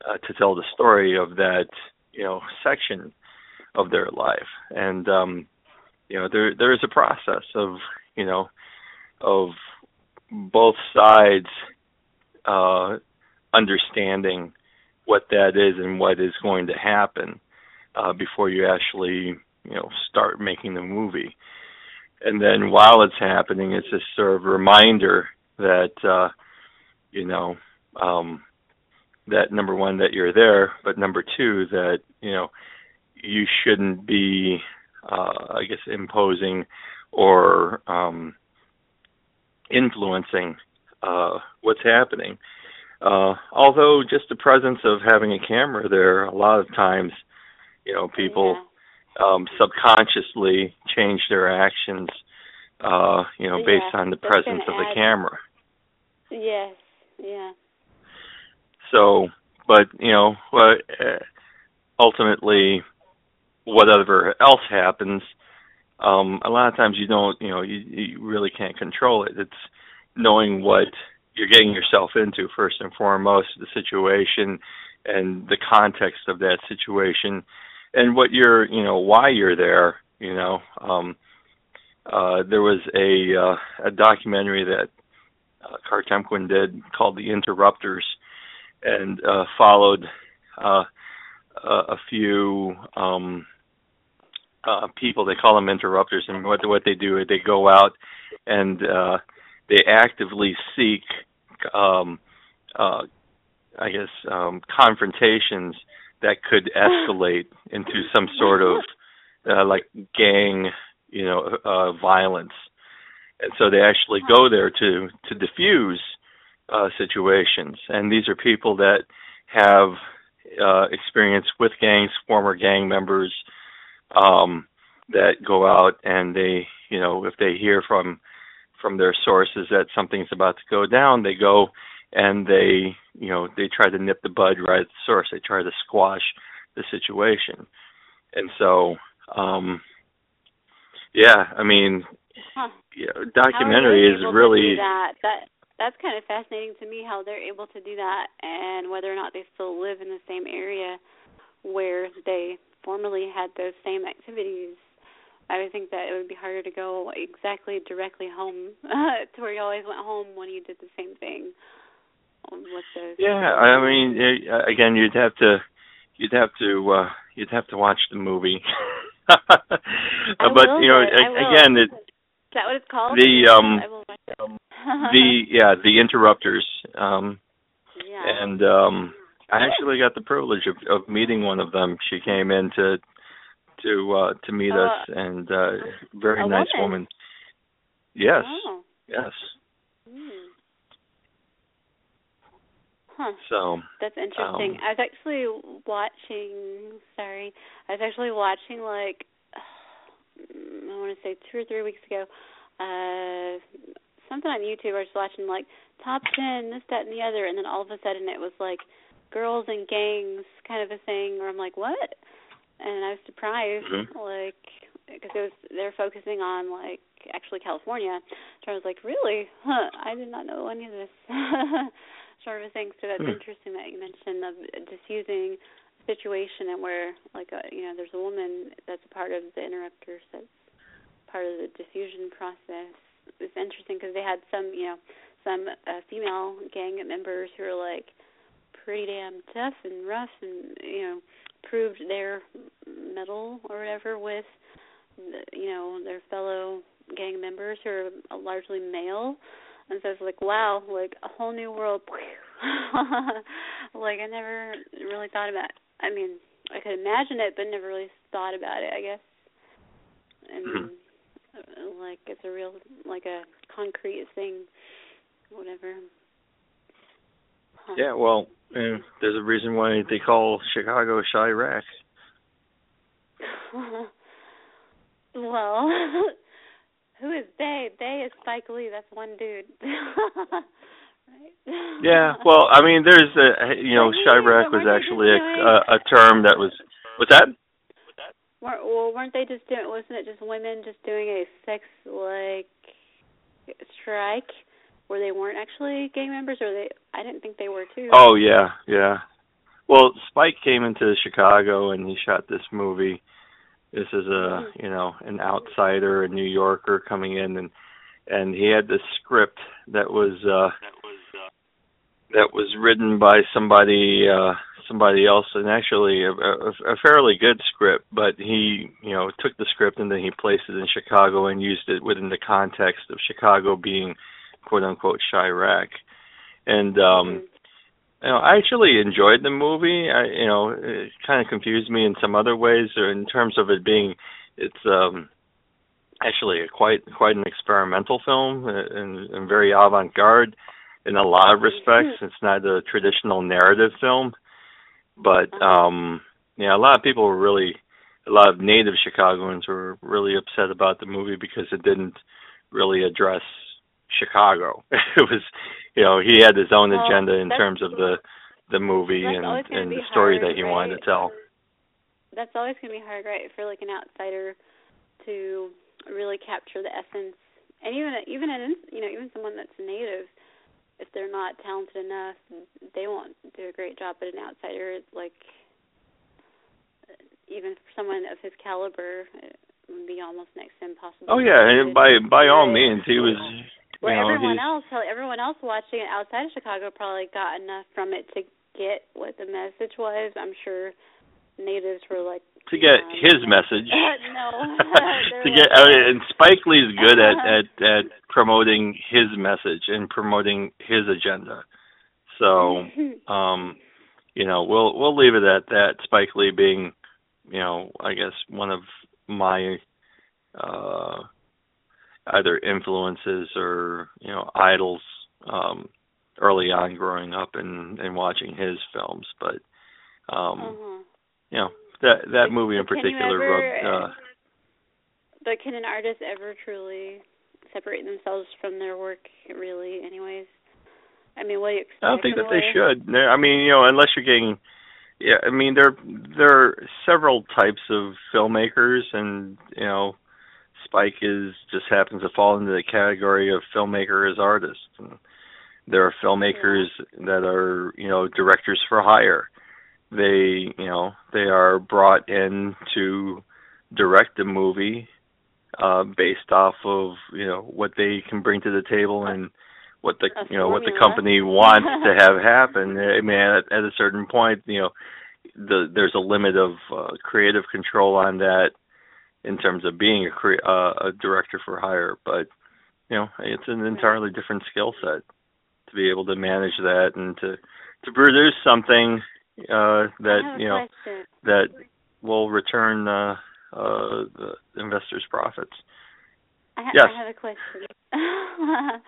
uh, to tell the story of that you know section of their life, and um, you know there there is a process of you know of both sides uh, understanding what that is and what is going to happen uh, before you actually you know start making the movie. And then while it's happening, it's just sort of a reminder that uh, you know um, that number one that you're there, but number two that you know you shouldn't be uh, I guess imposing or um, influencing uh, what's happening. Uh, although just the presence of having a camera there, a lot of times, you know, people um, subconsciously change their actions, uh, you know, based Yeah, on the presence of the add- camera. Yes. Yeah. So, but you know, uh, ultimately, whatever else happens, um, a lot of times you don't, you know, you, you really can't control it. It's knowing what you're getting yourself into first and foremost, the situation and the context of that situation, and what you're, you know, why you're there. You know, um, uh, there was a uh, a documentary that uh, Kartemquin did called The Interrupters, and uh, followed uh, a, a few um, uh, people. They call them interrupters, and what what they do is they go out and uh, they actively seek um uh I guess um confrontations that could escalate into some sort of uh, like gang, you know, uh violence. And so they actually go there to to diffuse uh situations. And these are people that have uh experience with gangs, former gang members um that go out and they, you know, if they hear from from their sources that something's about to go down, they go and they, you know, they try to nip the bud right at the source. They try to squash the situation. And so, um yeah, I mean, Huh. How are documentary is really that. That that's kind of fascinating to me how they're able to do that, and whether or not they still live in the same area where they formerly had those same activities. I would think that it would be harder to go exactly directly home to where you always went home when you did the same thing those. Yeah, I mean, eh, again, you'd have to, you'd have to, uh you'd have to watch the movie. But will you know, it. I a- will. again, it, Is that what it's called? the, um, I will watch it. the yeah, the interrupters. Um yeah. and um I actually got the privilege of of meeting one of them. She came in to to uh to meet Oh, us and uh very nice woman. woman. Yes. Oh. Yes. Hmm. Huh. So, That's interesting. Um, I was actually watching. Sorry, I was actually watching like I want to say two or three weeks ago. Uh, something on YouTube. I was watching like top ten, this, that, and the other, and then all of a sudden it was like girls and gangs kind of a thing. Where I'm like, what? And I was surprised, Mhm. like because it was they're focusing on like actually California. So I was like, really? Huh? I did not know any of this. sort of a thing. So that's Hmm. interesting that you mentioned of diffusing situation and where like a, you know there's a woman that's a part of the interrupters that's part of the diffusion process. It's interesting because they had some you know some uh, female gang members who are like pretty damn tough and rough and you know proved their mettle or whatever with you know their fellow gang members who are largely male and so it's like wow like a whole new world like i never really thought about i mean i could imagine it but never really thought about it i guess and Mhm. uh, like it's a real like a concrete thing whatever. Yeah, well, eh, there's a reason why they call Chicago Chi-Raq. well, who is they? They is Spike Lee. That's one dude. right? Yeah, well, I mean, there's a you know, Chi-Raq was actually a, a a term that was what's that? Weren't, well, weren't they just doing? Wasn't it just women just doing a sex like strike where they weren't actually gang members, or they? I didn't think they were too. Oh yeah, yeah. Well, Spike came into Chicago and he shot this movie. This is a you know an outsider, a New Yorker coming in, and and he had this script that was uh that was written by somebody uh somebody else, and actually a, a, a fairly good script. But he you know took the script and then he placed it in Chicago and used it within the context of Chicago being quote unquote Chi-Raq, and um you know, I actually enjoyed the movie. I, you know, it kind of confused me in some other ways, or in terms of it being, it's um, actually a quite quite an experimental film uh, and, and very avant-garde in a lot of respects. It's not a traditional narrative film, but um, yeah, a lot of people were really, a lot of native Chicagoans were really upset about the movie because it didn't really address Chicago. it was, you know, he had his own Well, agenda in terms of the the movie and and the story hard, that he wanted to tell. That's always going to be hard, right, for like an outsider to really capture the essence, and even even an you know even someone that's native, if they're not talented enough, they won't do a great job. But an outsider, like even for someone of his caliber, it would be almost next to impossible. Oh yeah, and by by all means, he was. You Where know, everyone else, everyone else watching it outside of Chicago probably got enough from it to get what the message was. I'm sure natives were like to get um, his message. no, to get and Spike Lee's good at at at promoting his message and promoting his agenda. So, um, you know, we'll we'll leave it at that. Spike Lee being, you know, I guess one of my uh either influences or you know idols um early on growing up and and watching his films but um uh-huh. you know that that movie in but can you particular ever- rubbed uh But can an artist ever truly separate themselves from their work? Really, anyways. I mean, what do you expect? I don't think that they should. I mean, you know, unless you're getting, yeah. I mean, there there are several types of filmmakers, and you know, Spike is just happens to fall into the category of filmmaker as artist. And there are filmmakers that are you know directors for hire. They you know they are brought in to direct a movie uh based off of you know what they can bring to the table and what the you know what the company wants to have happen. I mean, at, at a certain point, you know, the there's a limit of uh, creative control on that in terms of being a cre- uh, a director for hire. But you know, it's an entirely different skill set to be able to manage that and to to produce something uh, that you know question. that will return uh, uh, the investors' profits. I, ha- Yes. I have a question.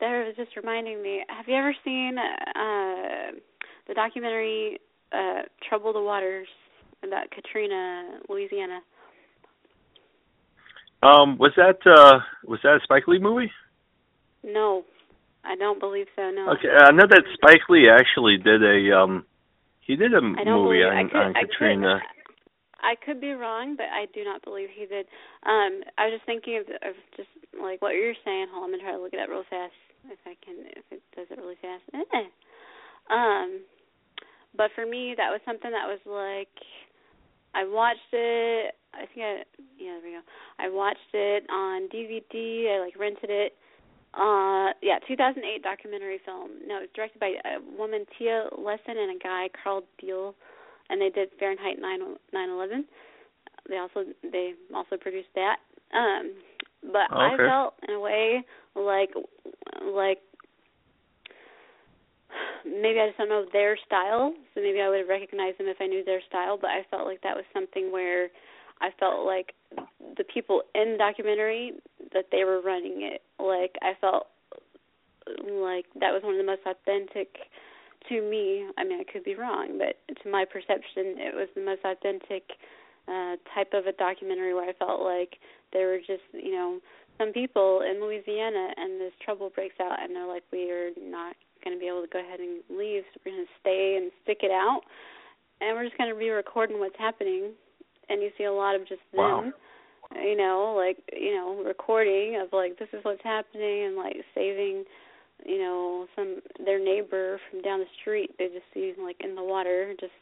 that was just reminding me. Have you ever seen uh the documentary uh Trouble the Waters about Katrina, Louisiana? Um, was that uh, was that a Spike Lee movie? No. I don't believe so, no. Okay, I know that Spike Lee actually did a um, he did a movie believe on I could, on I Katrina. Could, I could be wrong, but I do not believe he did. Um, I was just thinking of, of just like what you're saying. Hold on, I'm gonna try to look it up real fast if I can. If it does it really fast. Eh. Um, but for me, that was something that was like I watched it. I think I yeah there we go. I watched it on DVD. I like rented it. Uh, yeah, 2008 documentary film. No, it was directed by a woman Tia Lessin and a guy Carl Deal, and they did Fahrenheit 9 9/11. They also they also produced that. Um, but I felt in a way like like maybe I just don't know their style, so maybe I would have recognized them if I knew their style. But I felt like that was something where I felt like the people in the documentary that they were running it. Like I felt like that was one of the most authentic to me. I mean, I could be wrong, but to my perception, it was the most authentic uh type of a documentary where I felt like there were just, you know, some people in Louisiana and this trouble breaks out and they're like we are not going to be able to go ahead and leave, so we're going to stay and stick it out. And we're just going to be recording what's happening. And you see a lot of just Wow. them you know like you know recording of like this is what's happening and like saving you know some their neighbor from down the street. They just see like in the water just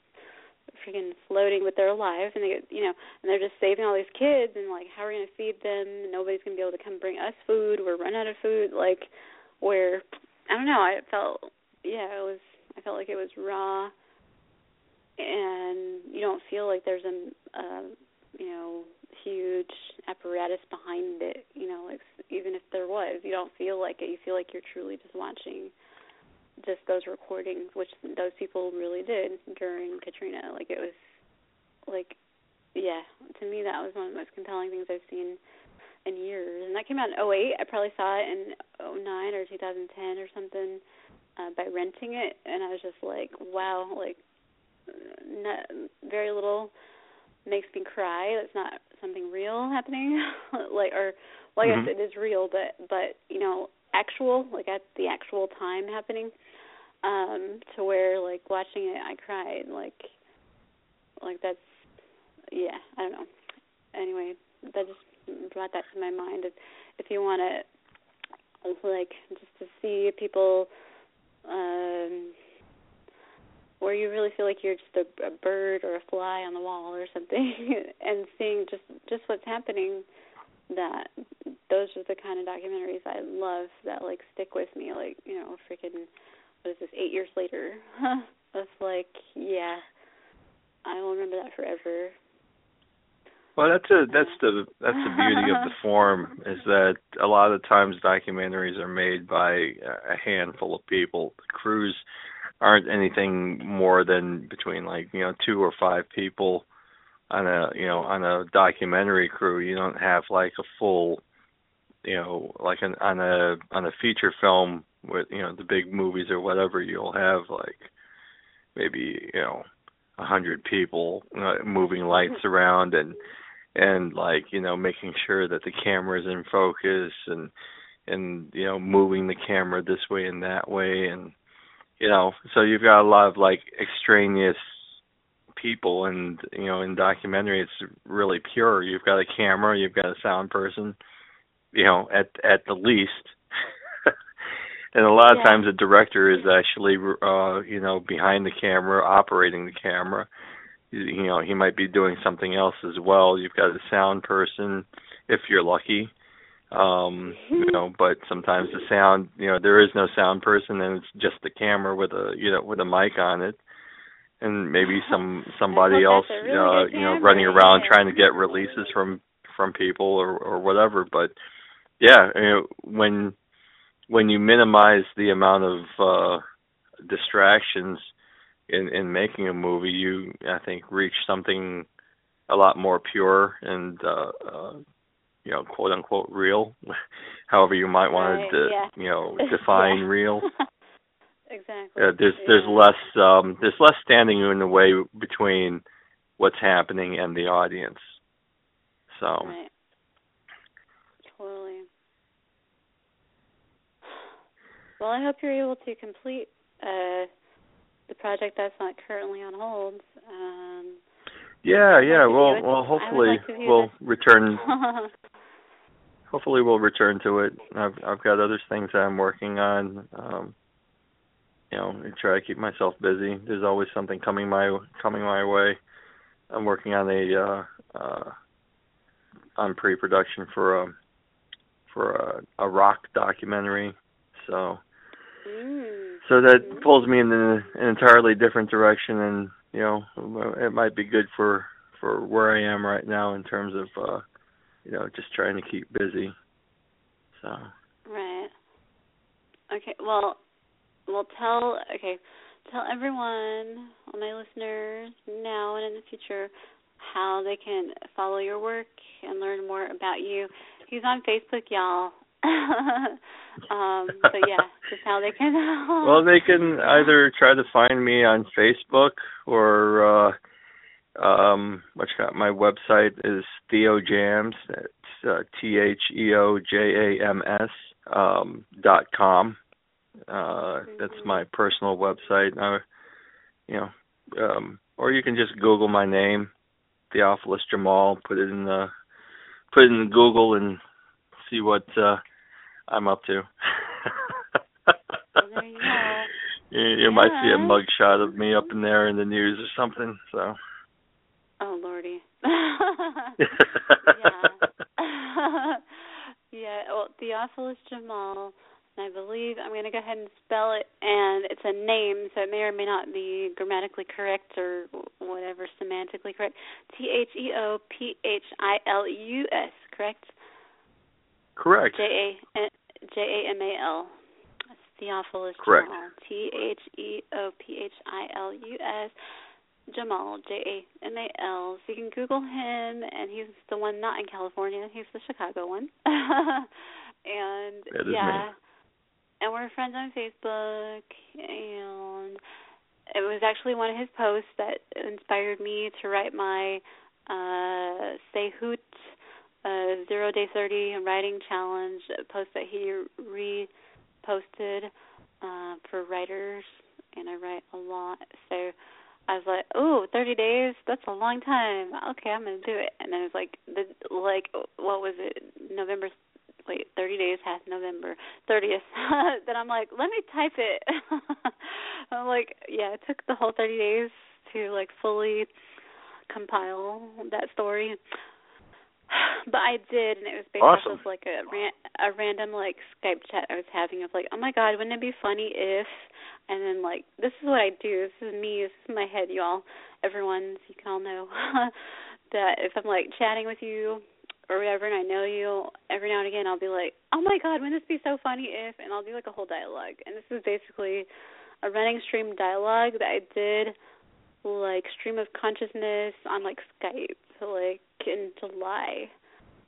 freaking floating with their life and they get you know and they're just saving all these kids and like how are we going to feed them? Nobody's going to be able to come bring us food. We're running out of food. Like where i don't know. I felt yeah it was i felt like it was raw. And you don't feel like there's a uh, you know huge apparatus behind it you know like even if there was. You don't feel like it. You feel like you're truly just watching just those recordings which those people really did during Katrina. Like it was like yeah to me that was one of the most compelling things I've seen in years and that came out in '08 I probably saw it in '09 or 2010 or something uh by renting it and I was just like wow like not, very little makes me cry. It's not something real happening, like or well, I guess it is real, but but you know, actual like at the actual time happening, um, to where like watching it, I cried. Like like that's yeah, I don't know. Anyway, that just brought that to my mind. If if you want to like just to see people um where you really feel like you're just a, a bird or a fly on the wall or something and seeing just just what's happening that those are the kind of documentaries I love that like stick with me like you know freaking what is this 8 years later it's like yeah I will remember that forever. Well, that's a that's the that's the beauty of the form is that a lot of times documentaries are made by a handful of people. The crews aren't anything more than between like you know two or five people on a you know on a documentary crew. You don't have like a full you know like an on a on a feature film with you know the big movies or whatever. You'll have like maybe you know a hundred people uh, moving lights around and and like you know making sure that the camera's in focus and and you know moving the camera this way and that way. And you know so you've got a lot of like extraneous people and you know in documentary it's really pure. You've got a camera you've got a sound person you know at at the least. And a lot of Yeah. times the director is actually uh you know behind the camera operating the camera you know he might be doing something else as well. You've got a sound person if you're lucky. Um you know but sometimes the sound you know there is no sound person and it's just the camera with a you know with a mic on it. And maybe some somebody else a really uh you know running around trying to get releases from from people or or whatever. But yeah you know, when when you minimize the amount of uh distractions in in making a movie you i think reach something a lot more pure and uh, uh you know quote unquote real however you might want Right, to yeah. you know define Yeah. real exactly. uh, there's there's Yeah. less um there's less standing in the way between what's happening and the audience so Right. Totally. Well, I hope you're able to complete uh, the project that's not currently on hold. Um, yeah yeah well well hopefully like we'll return hopefully we'll return to it. I've I've got other things that I'm working on. Um you know, I try to keep myself busy. There's always something coming my coming my way. I'm working on a uh uh on pre-production for a for a, a rock documentary. So mm, so that pulls me in an, entirely different direction and you know it might be good for for where I am right now in terms of uh you know just trying to keep busy so right. Okay. Well, well, tell okay, tell everyone, all my listeners now and in the future, how they can follow your work and learn more about you. He's on Facebook, y'all. um, so yeah, just how they can. well they can either try to find me on Facebook or uh um you got my website is Theo Jams it's uh, T H E O J A M S um dot com. Uh that's my personal website. Uh, you know um or you can just google my name Theophilus Jamal put it in the put it in Google and see what uh I'm up to Well, there you go. you, you might see a Yeah. mug shot of me up in there in the news or something so Oh lordy. yeah. yeah. Well, Theophilus Jamal, and I believe I'm going to go ahead and spell it, and it's a name, so it may or may not be grammatically correct or whatever semantically correct. T H E O P H I L U S, correct? correct J A J A M A L. Theophilus Correct. Jamal. T H E O P H I L U S. Jamal, J A M A L. So you can Google him, and he's the one not in California. He's the Chicago one. and yeah, me. and we're friends on Facebook. And it was actually one of his posts that inspired me to write my uh, Say Hoot uh, Zero Day Thirty Writing Challenge post that he reposted uh, for writers, and I write a lot, so. I was like, "Oh, 30 days? That's a long time. Okay, I'm gonna do it." And then it was like, the like, what was it? November. Wait, 30 days half November 30th. then I'm like, let me type it. I'm like, yeah, it took the whole 30 days to like fully compile that story. but I did, and it was based Awesome. off of like a ran- a random like Skype chat I was having of like, oh my god, wouldn't it be funny if, and then like this is what I do. This is me. This is my head, y'all. Everyone, so you can all know that if I'm like chatting with you or whatever, and I know you, every now and again I'll be like, oh my god, wouldn't this be so funny if, and I'll do like a whole dialogue, and this is basically a running stream dialogue that I did like stream of consciousness on like Skype like in July.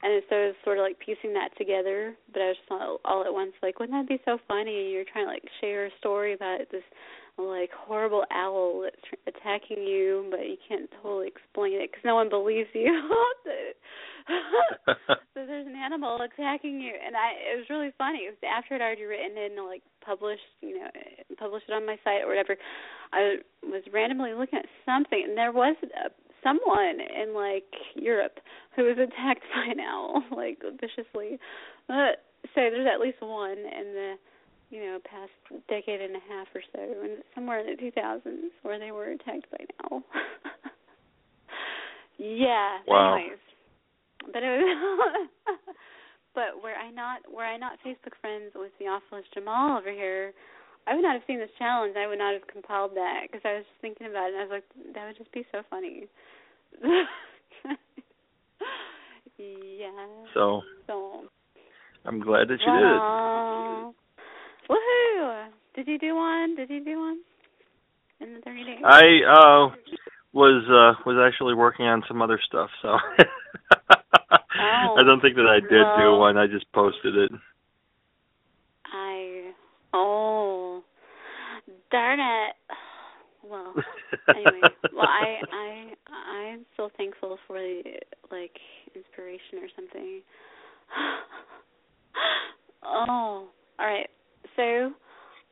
And so I was sort of like piecing that together, but I was just all, all at once like, wouldn't that be so funny? You're trying to like share a story about this like horrible owl that's tr- attacking you, but you can't totally explain it because no one believes you. so there's an animal attacking you, and I it was really funny. It was after I'd already written it and like published, you know, published it on my site or whatever. I was randomly looking at something, and there was a, someone in like Europe who was attacked by an owl, like viciously. Uh, so there's at least one in the you know past decade and a half or so, and somewhere in the 2000s where they were attacked by an owl. yeah. Wow. Anyways, but it was. but were I not were I not Facebook friends with Theophilus Jamal over here, I would not have seen this challenge. I would not have compiled that because I was just thinking about it. and I was like, that would just be so funny. yeah. So So. I'm glad that you did Woohoo! Did you do one? Did you do one in the thirty days? I uh was uh was actually working on some other stuff, so oh, I don't think that I did do one. I just posted it. I oh darn it. Well, anyway, well I I I'm so thankful for the like inspiration or something. oh, all right. So,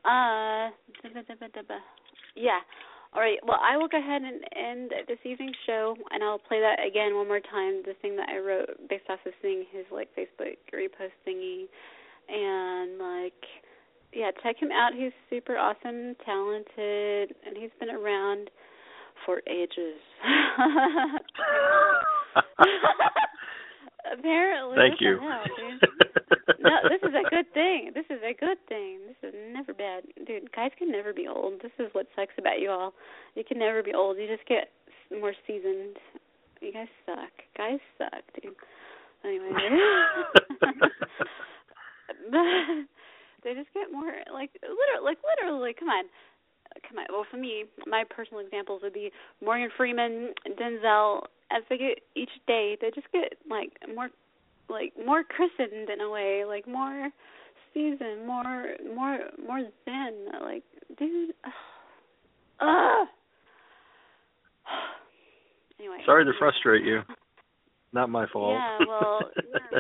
uh, yeah. All right. Well, I will go ahead and end this evening's show, and I'll play that again one more time. The thing that I wrote based off of seeing his like Facebook repost thingy, and like, yeah, check him out. He's super awesome, talented, and he's been around for ages. Apparently. Thank you. hell, no, this is a good thing. This is a good thing. This is never bad, dude. Guys can never be old. This is what sucks about you all. You can never be old. You just get more seasoned. You guys suck. Guys suck, dude. Anyway, they just get more like literally, like literally. Come on, come on. Well, for me, my personal examples would be Morgan Freeman, Denzel. As they get each day, they just get like more like more christened in a way, like more seasoned, more more more zen. Like, dude, ugh. Anyway. Sorry to frustrate you. Not my fault. Yeah, well,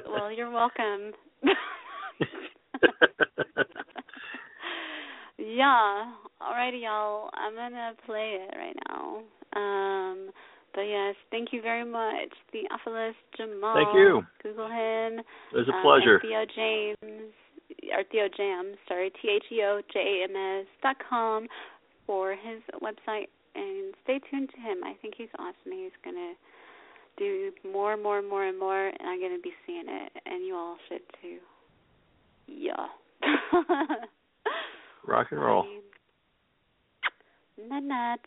well, you're welcome. yeah. Alrighty, y'all. I'm gonna play it right now. Um, but yes, thank you very much, Theophilus Jamal. Thank you. Google him. It was a um, pleasure. Theo James, or Theo Jam, sorry, T H E O J A M S dot com for his website, and stay tuned to him. I think he's awesome. He's gonna do more, and more, and more, and more, and I'm gonna be seeing it, and you all should too. Yeah. Rock and roll. Nut nut.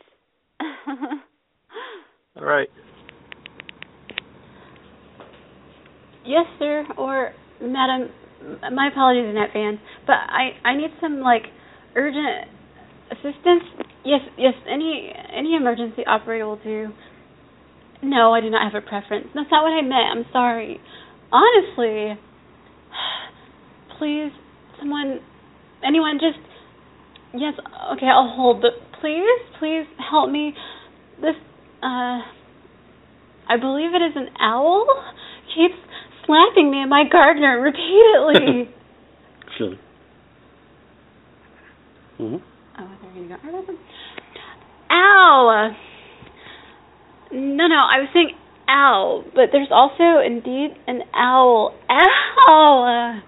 All right. Yes, sir, or madam. My apologies in advance, but I I need some like urgent assistance. Yes, yes. Any any emergency operator will do. No, I do not have a preference. That's not what I meant. I'm sorry. Honestly, please, someone, anyone, just yes. Okay, I'll hold. But please, please help me. This uh, I believe it is an owl. Keeps slapping me and my gardener repeatedly. Silly. hmm Oh, there you go. Ow! No, no, I was saying owl, but there's also indeed an owl. Ow!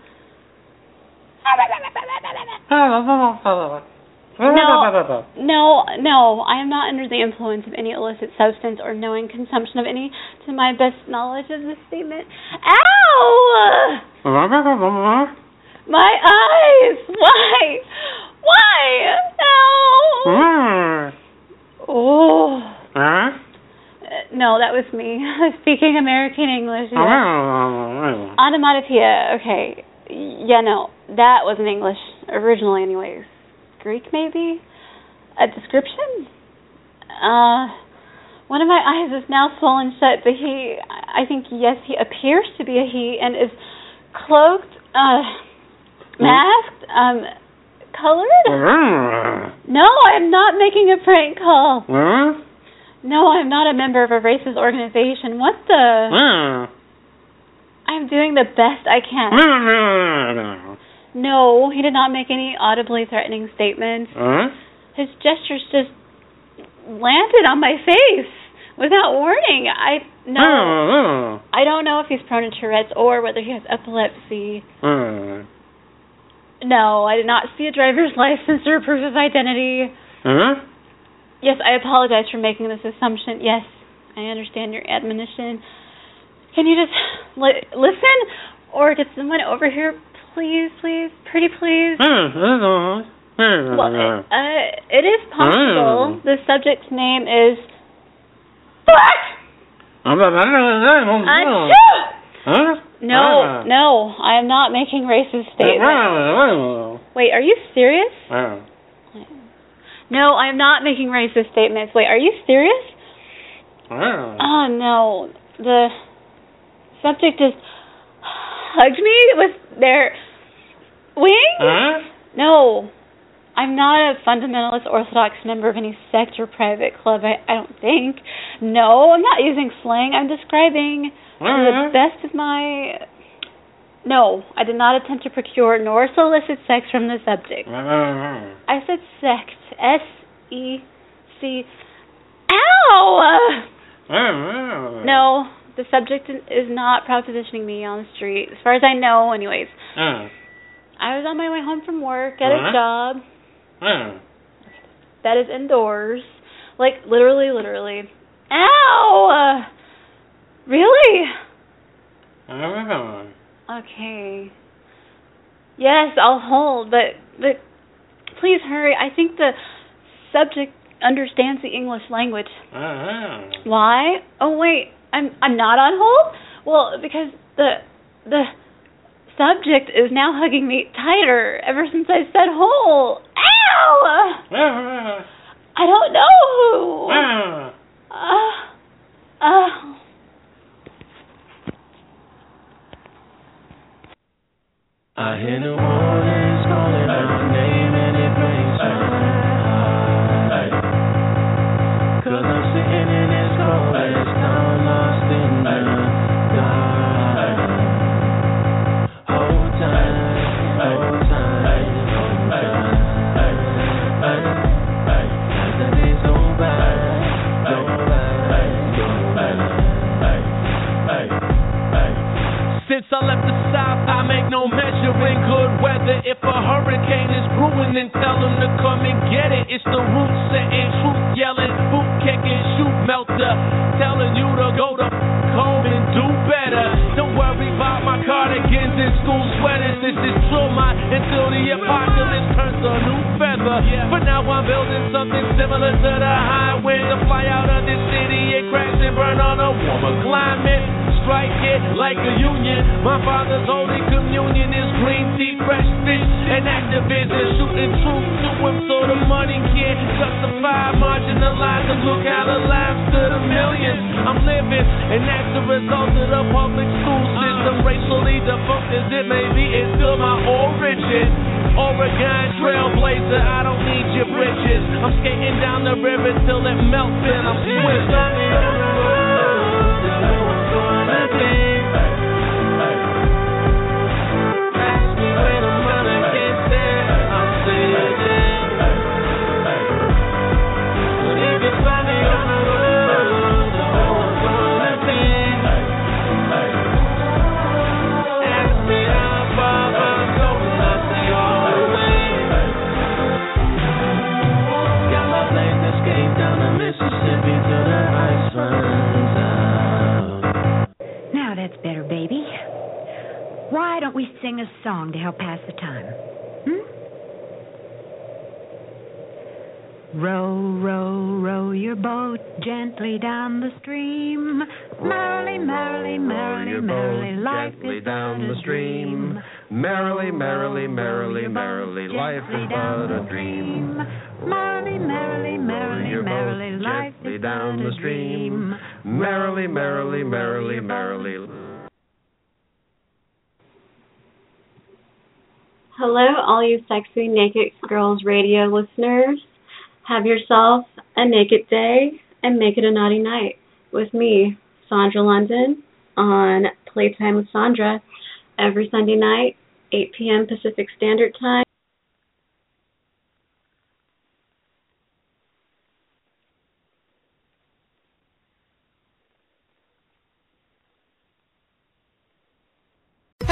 No, no, no. I am not under the influence of any illicit substance or knowing consumption of any, to my best knowledge of this statement. Ow! My eyes! Why? Why? Ow! Oh. Uh, no, that was me speaking American English. Yes. Onomatopoeia. Okay. Yeah, no, that was in English originally, anyways. Greek, maybe? A description? Uh, one of my eyes is now swollen shut, but he, I think, yes, he appears to be a he and is cloaked, uh, masked, um, colored? No, I'm not making a prank call. No, I'm not a member of a racist organization. What the? I'm doing the best I can. No, he did not make any audibly threatening statements. Uh-huh. His gestures just landed on my face without warning. I no. I don't know if he's prone to Tourette's or whether he has epilepsy. No, I did not see a driver's license or proof of identity. Yes, I apologize for making this assumption. Yes, I understand your admonition. Can you just li- listen, or get someone over here, please, please, pretty please? Well, uh, it is possible. The subject's name is Black. Huh? No, no, I am not making racist statements. Wait, are you serious? No, I am not making racist statements. Wait, are you serious? Oh no, the subject just hugged me with their wings. No, I'm not a fundamentalist Orthodox member of any sect or private club. I, I don't think. No, I'm not using slang. I'm describing the uh-huh. best of my. No, I did not attempt to procure nor solicit sex from the subject. Uh-huh. I said sect. S E C. Ow! Uh-huh. No, the subject is not propositioning me on the street, as far as I know, anyways. Oh. I was on my way home from work at a job oh. that is indoors. Like, literally, literally. Ow! Really? Oh. Okay. Yes, I'll hold, but but please hurry. I think the subject understands the English language. Why? Oh wait, I'm I'm not on hold. Well, because the the subject is now hugging me tighter ever since I said hold. Ow! I don't know. Uh, uh, I hear New a hurricane is brewing, then tell them to come and get it. It's the root setting, truth yelling, boot kicking, shoot melter. Telling you to go to home and do better. Don't worry about my cardigans and school sweaters. This is trauma until the apocalypse turns a new feather. But now, I'm building something similar to the highway to fly out of this city and crash and burn on a warmer climate. Strike it like a union. My father's holy communion is green tea, fresh fish, and activism. Shooting truth to him so the money can't justify marginalized and look how the lives to the millions. I'm living, and that's the result of the public school system. Racially defunct as it may be, it's still my origin. Oregon trailblazer, I don't need your bridges. I'm skating down the river till it melts and I'm swimming thing. Sing a song to help pass the time? Hmm? Row, row, row your boat gently down the stream. Merrily, merrily, merrily, merrily, life is down but the a stream. dream. Merrily, merrily, merrily, merrily, life is but a dream. Merrily, merrily, merrily, merrily, life is down the stream. Merrily, merrily, merrily, merrily. Hello, all you sexy Naked Girls Radio listeners. Have yourself a naked day and make it a naughty night with me, Sandra London, on Playtime with Sandra every Sunday night, 8 p.m. Pacific Standard Time.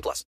18 plus.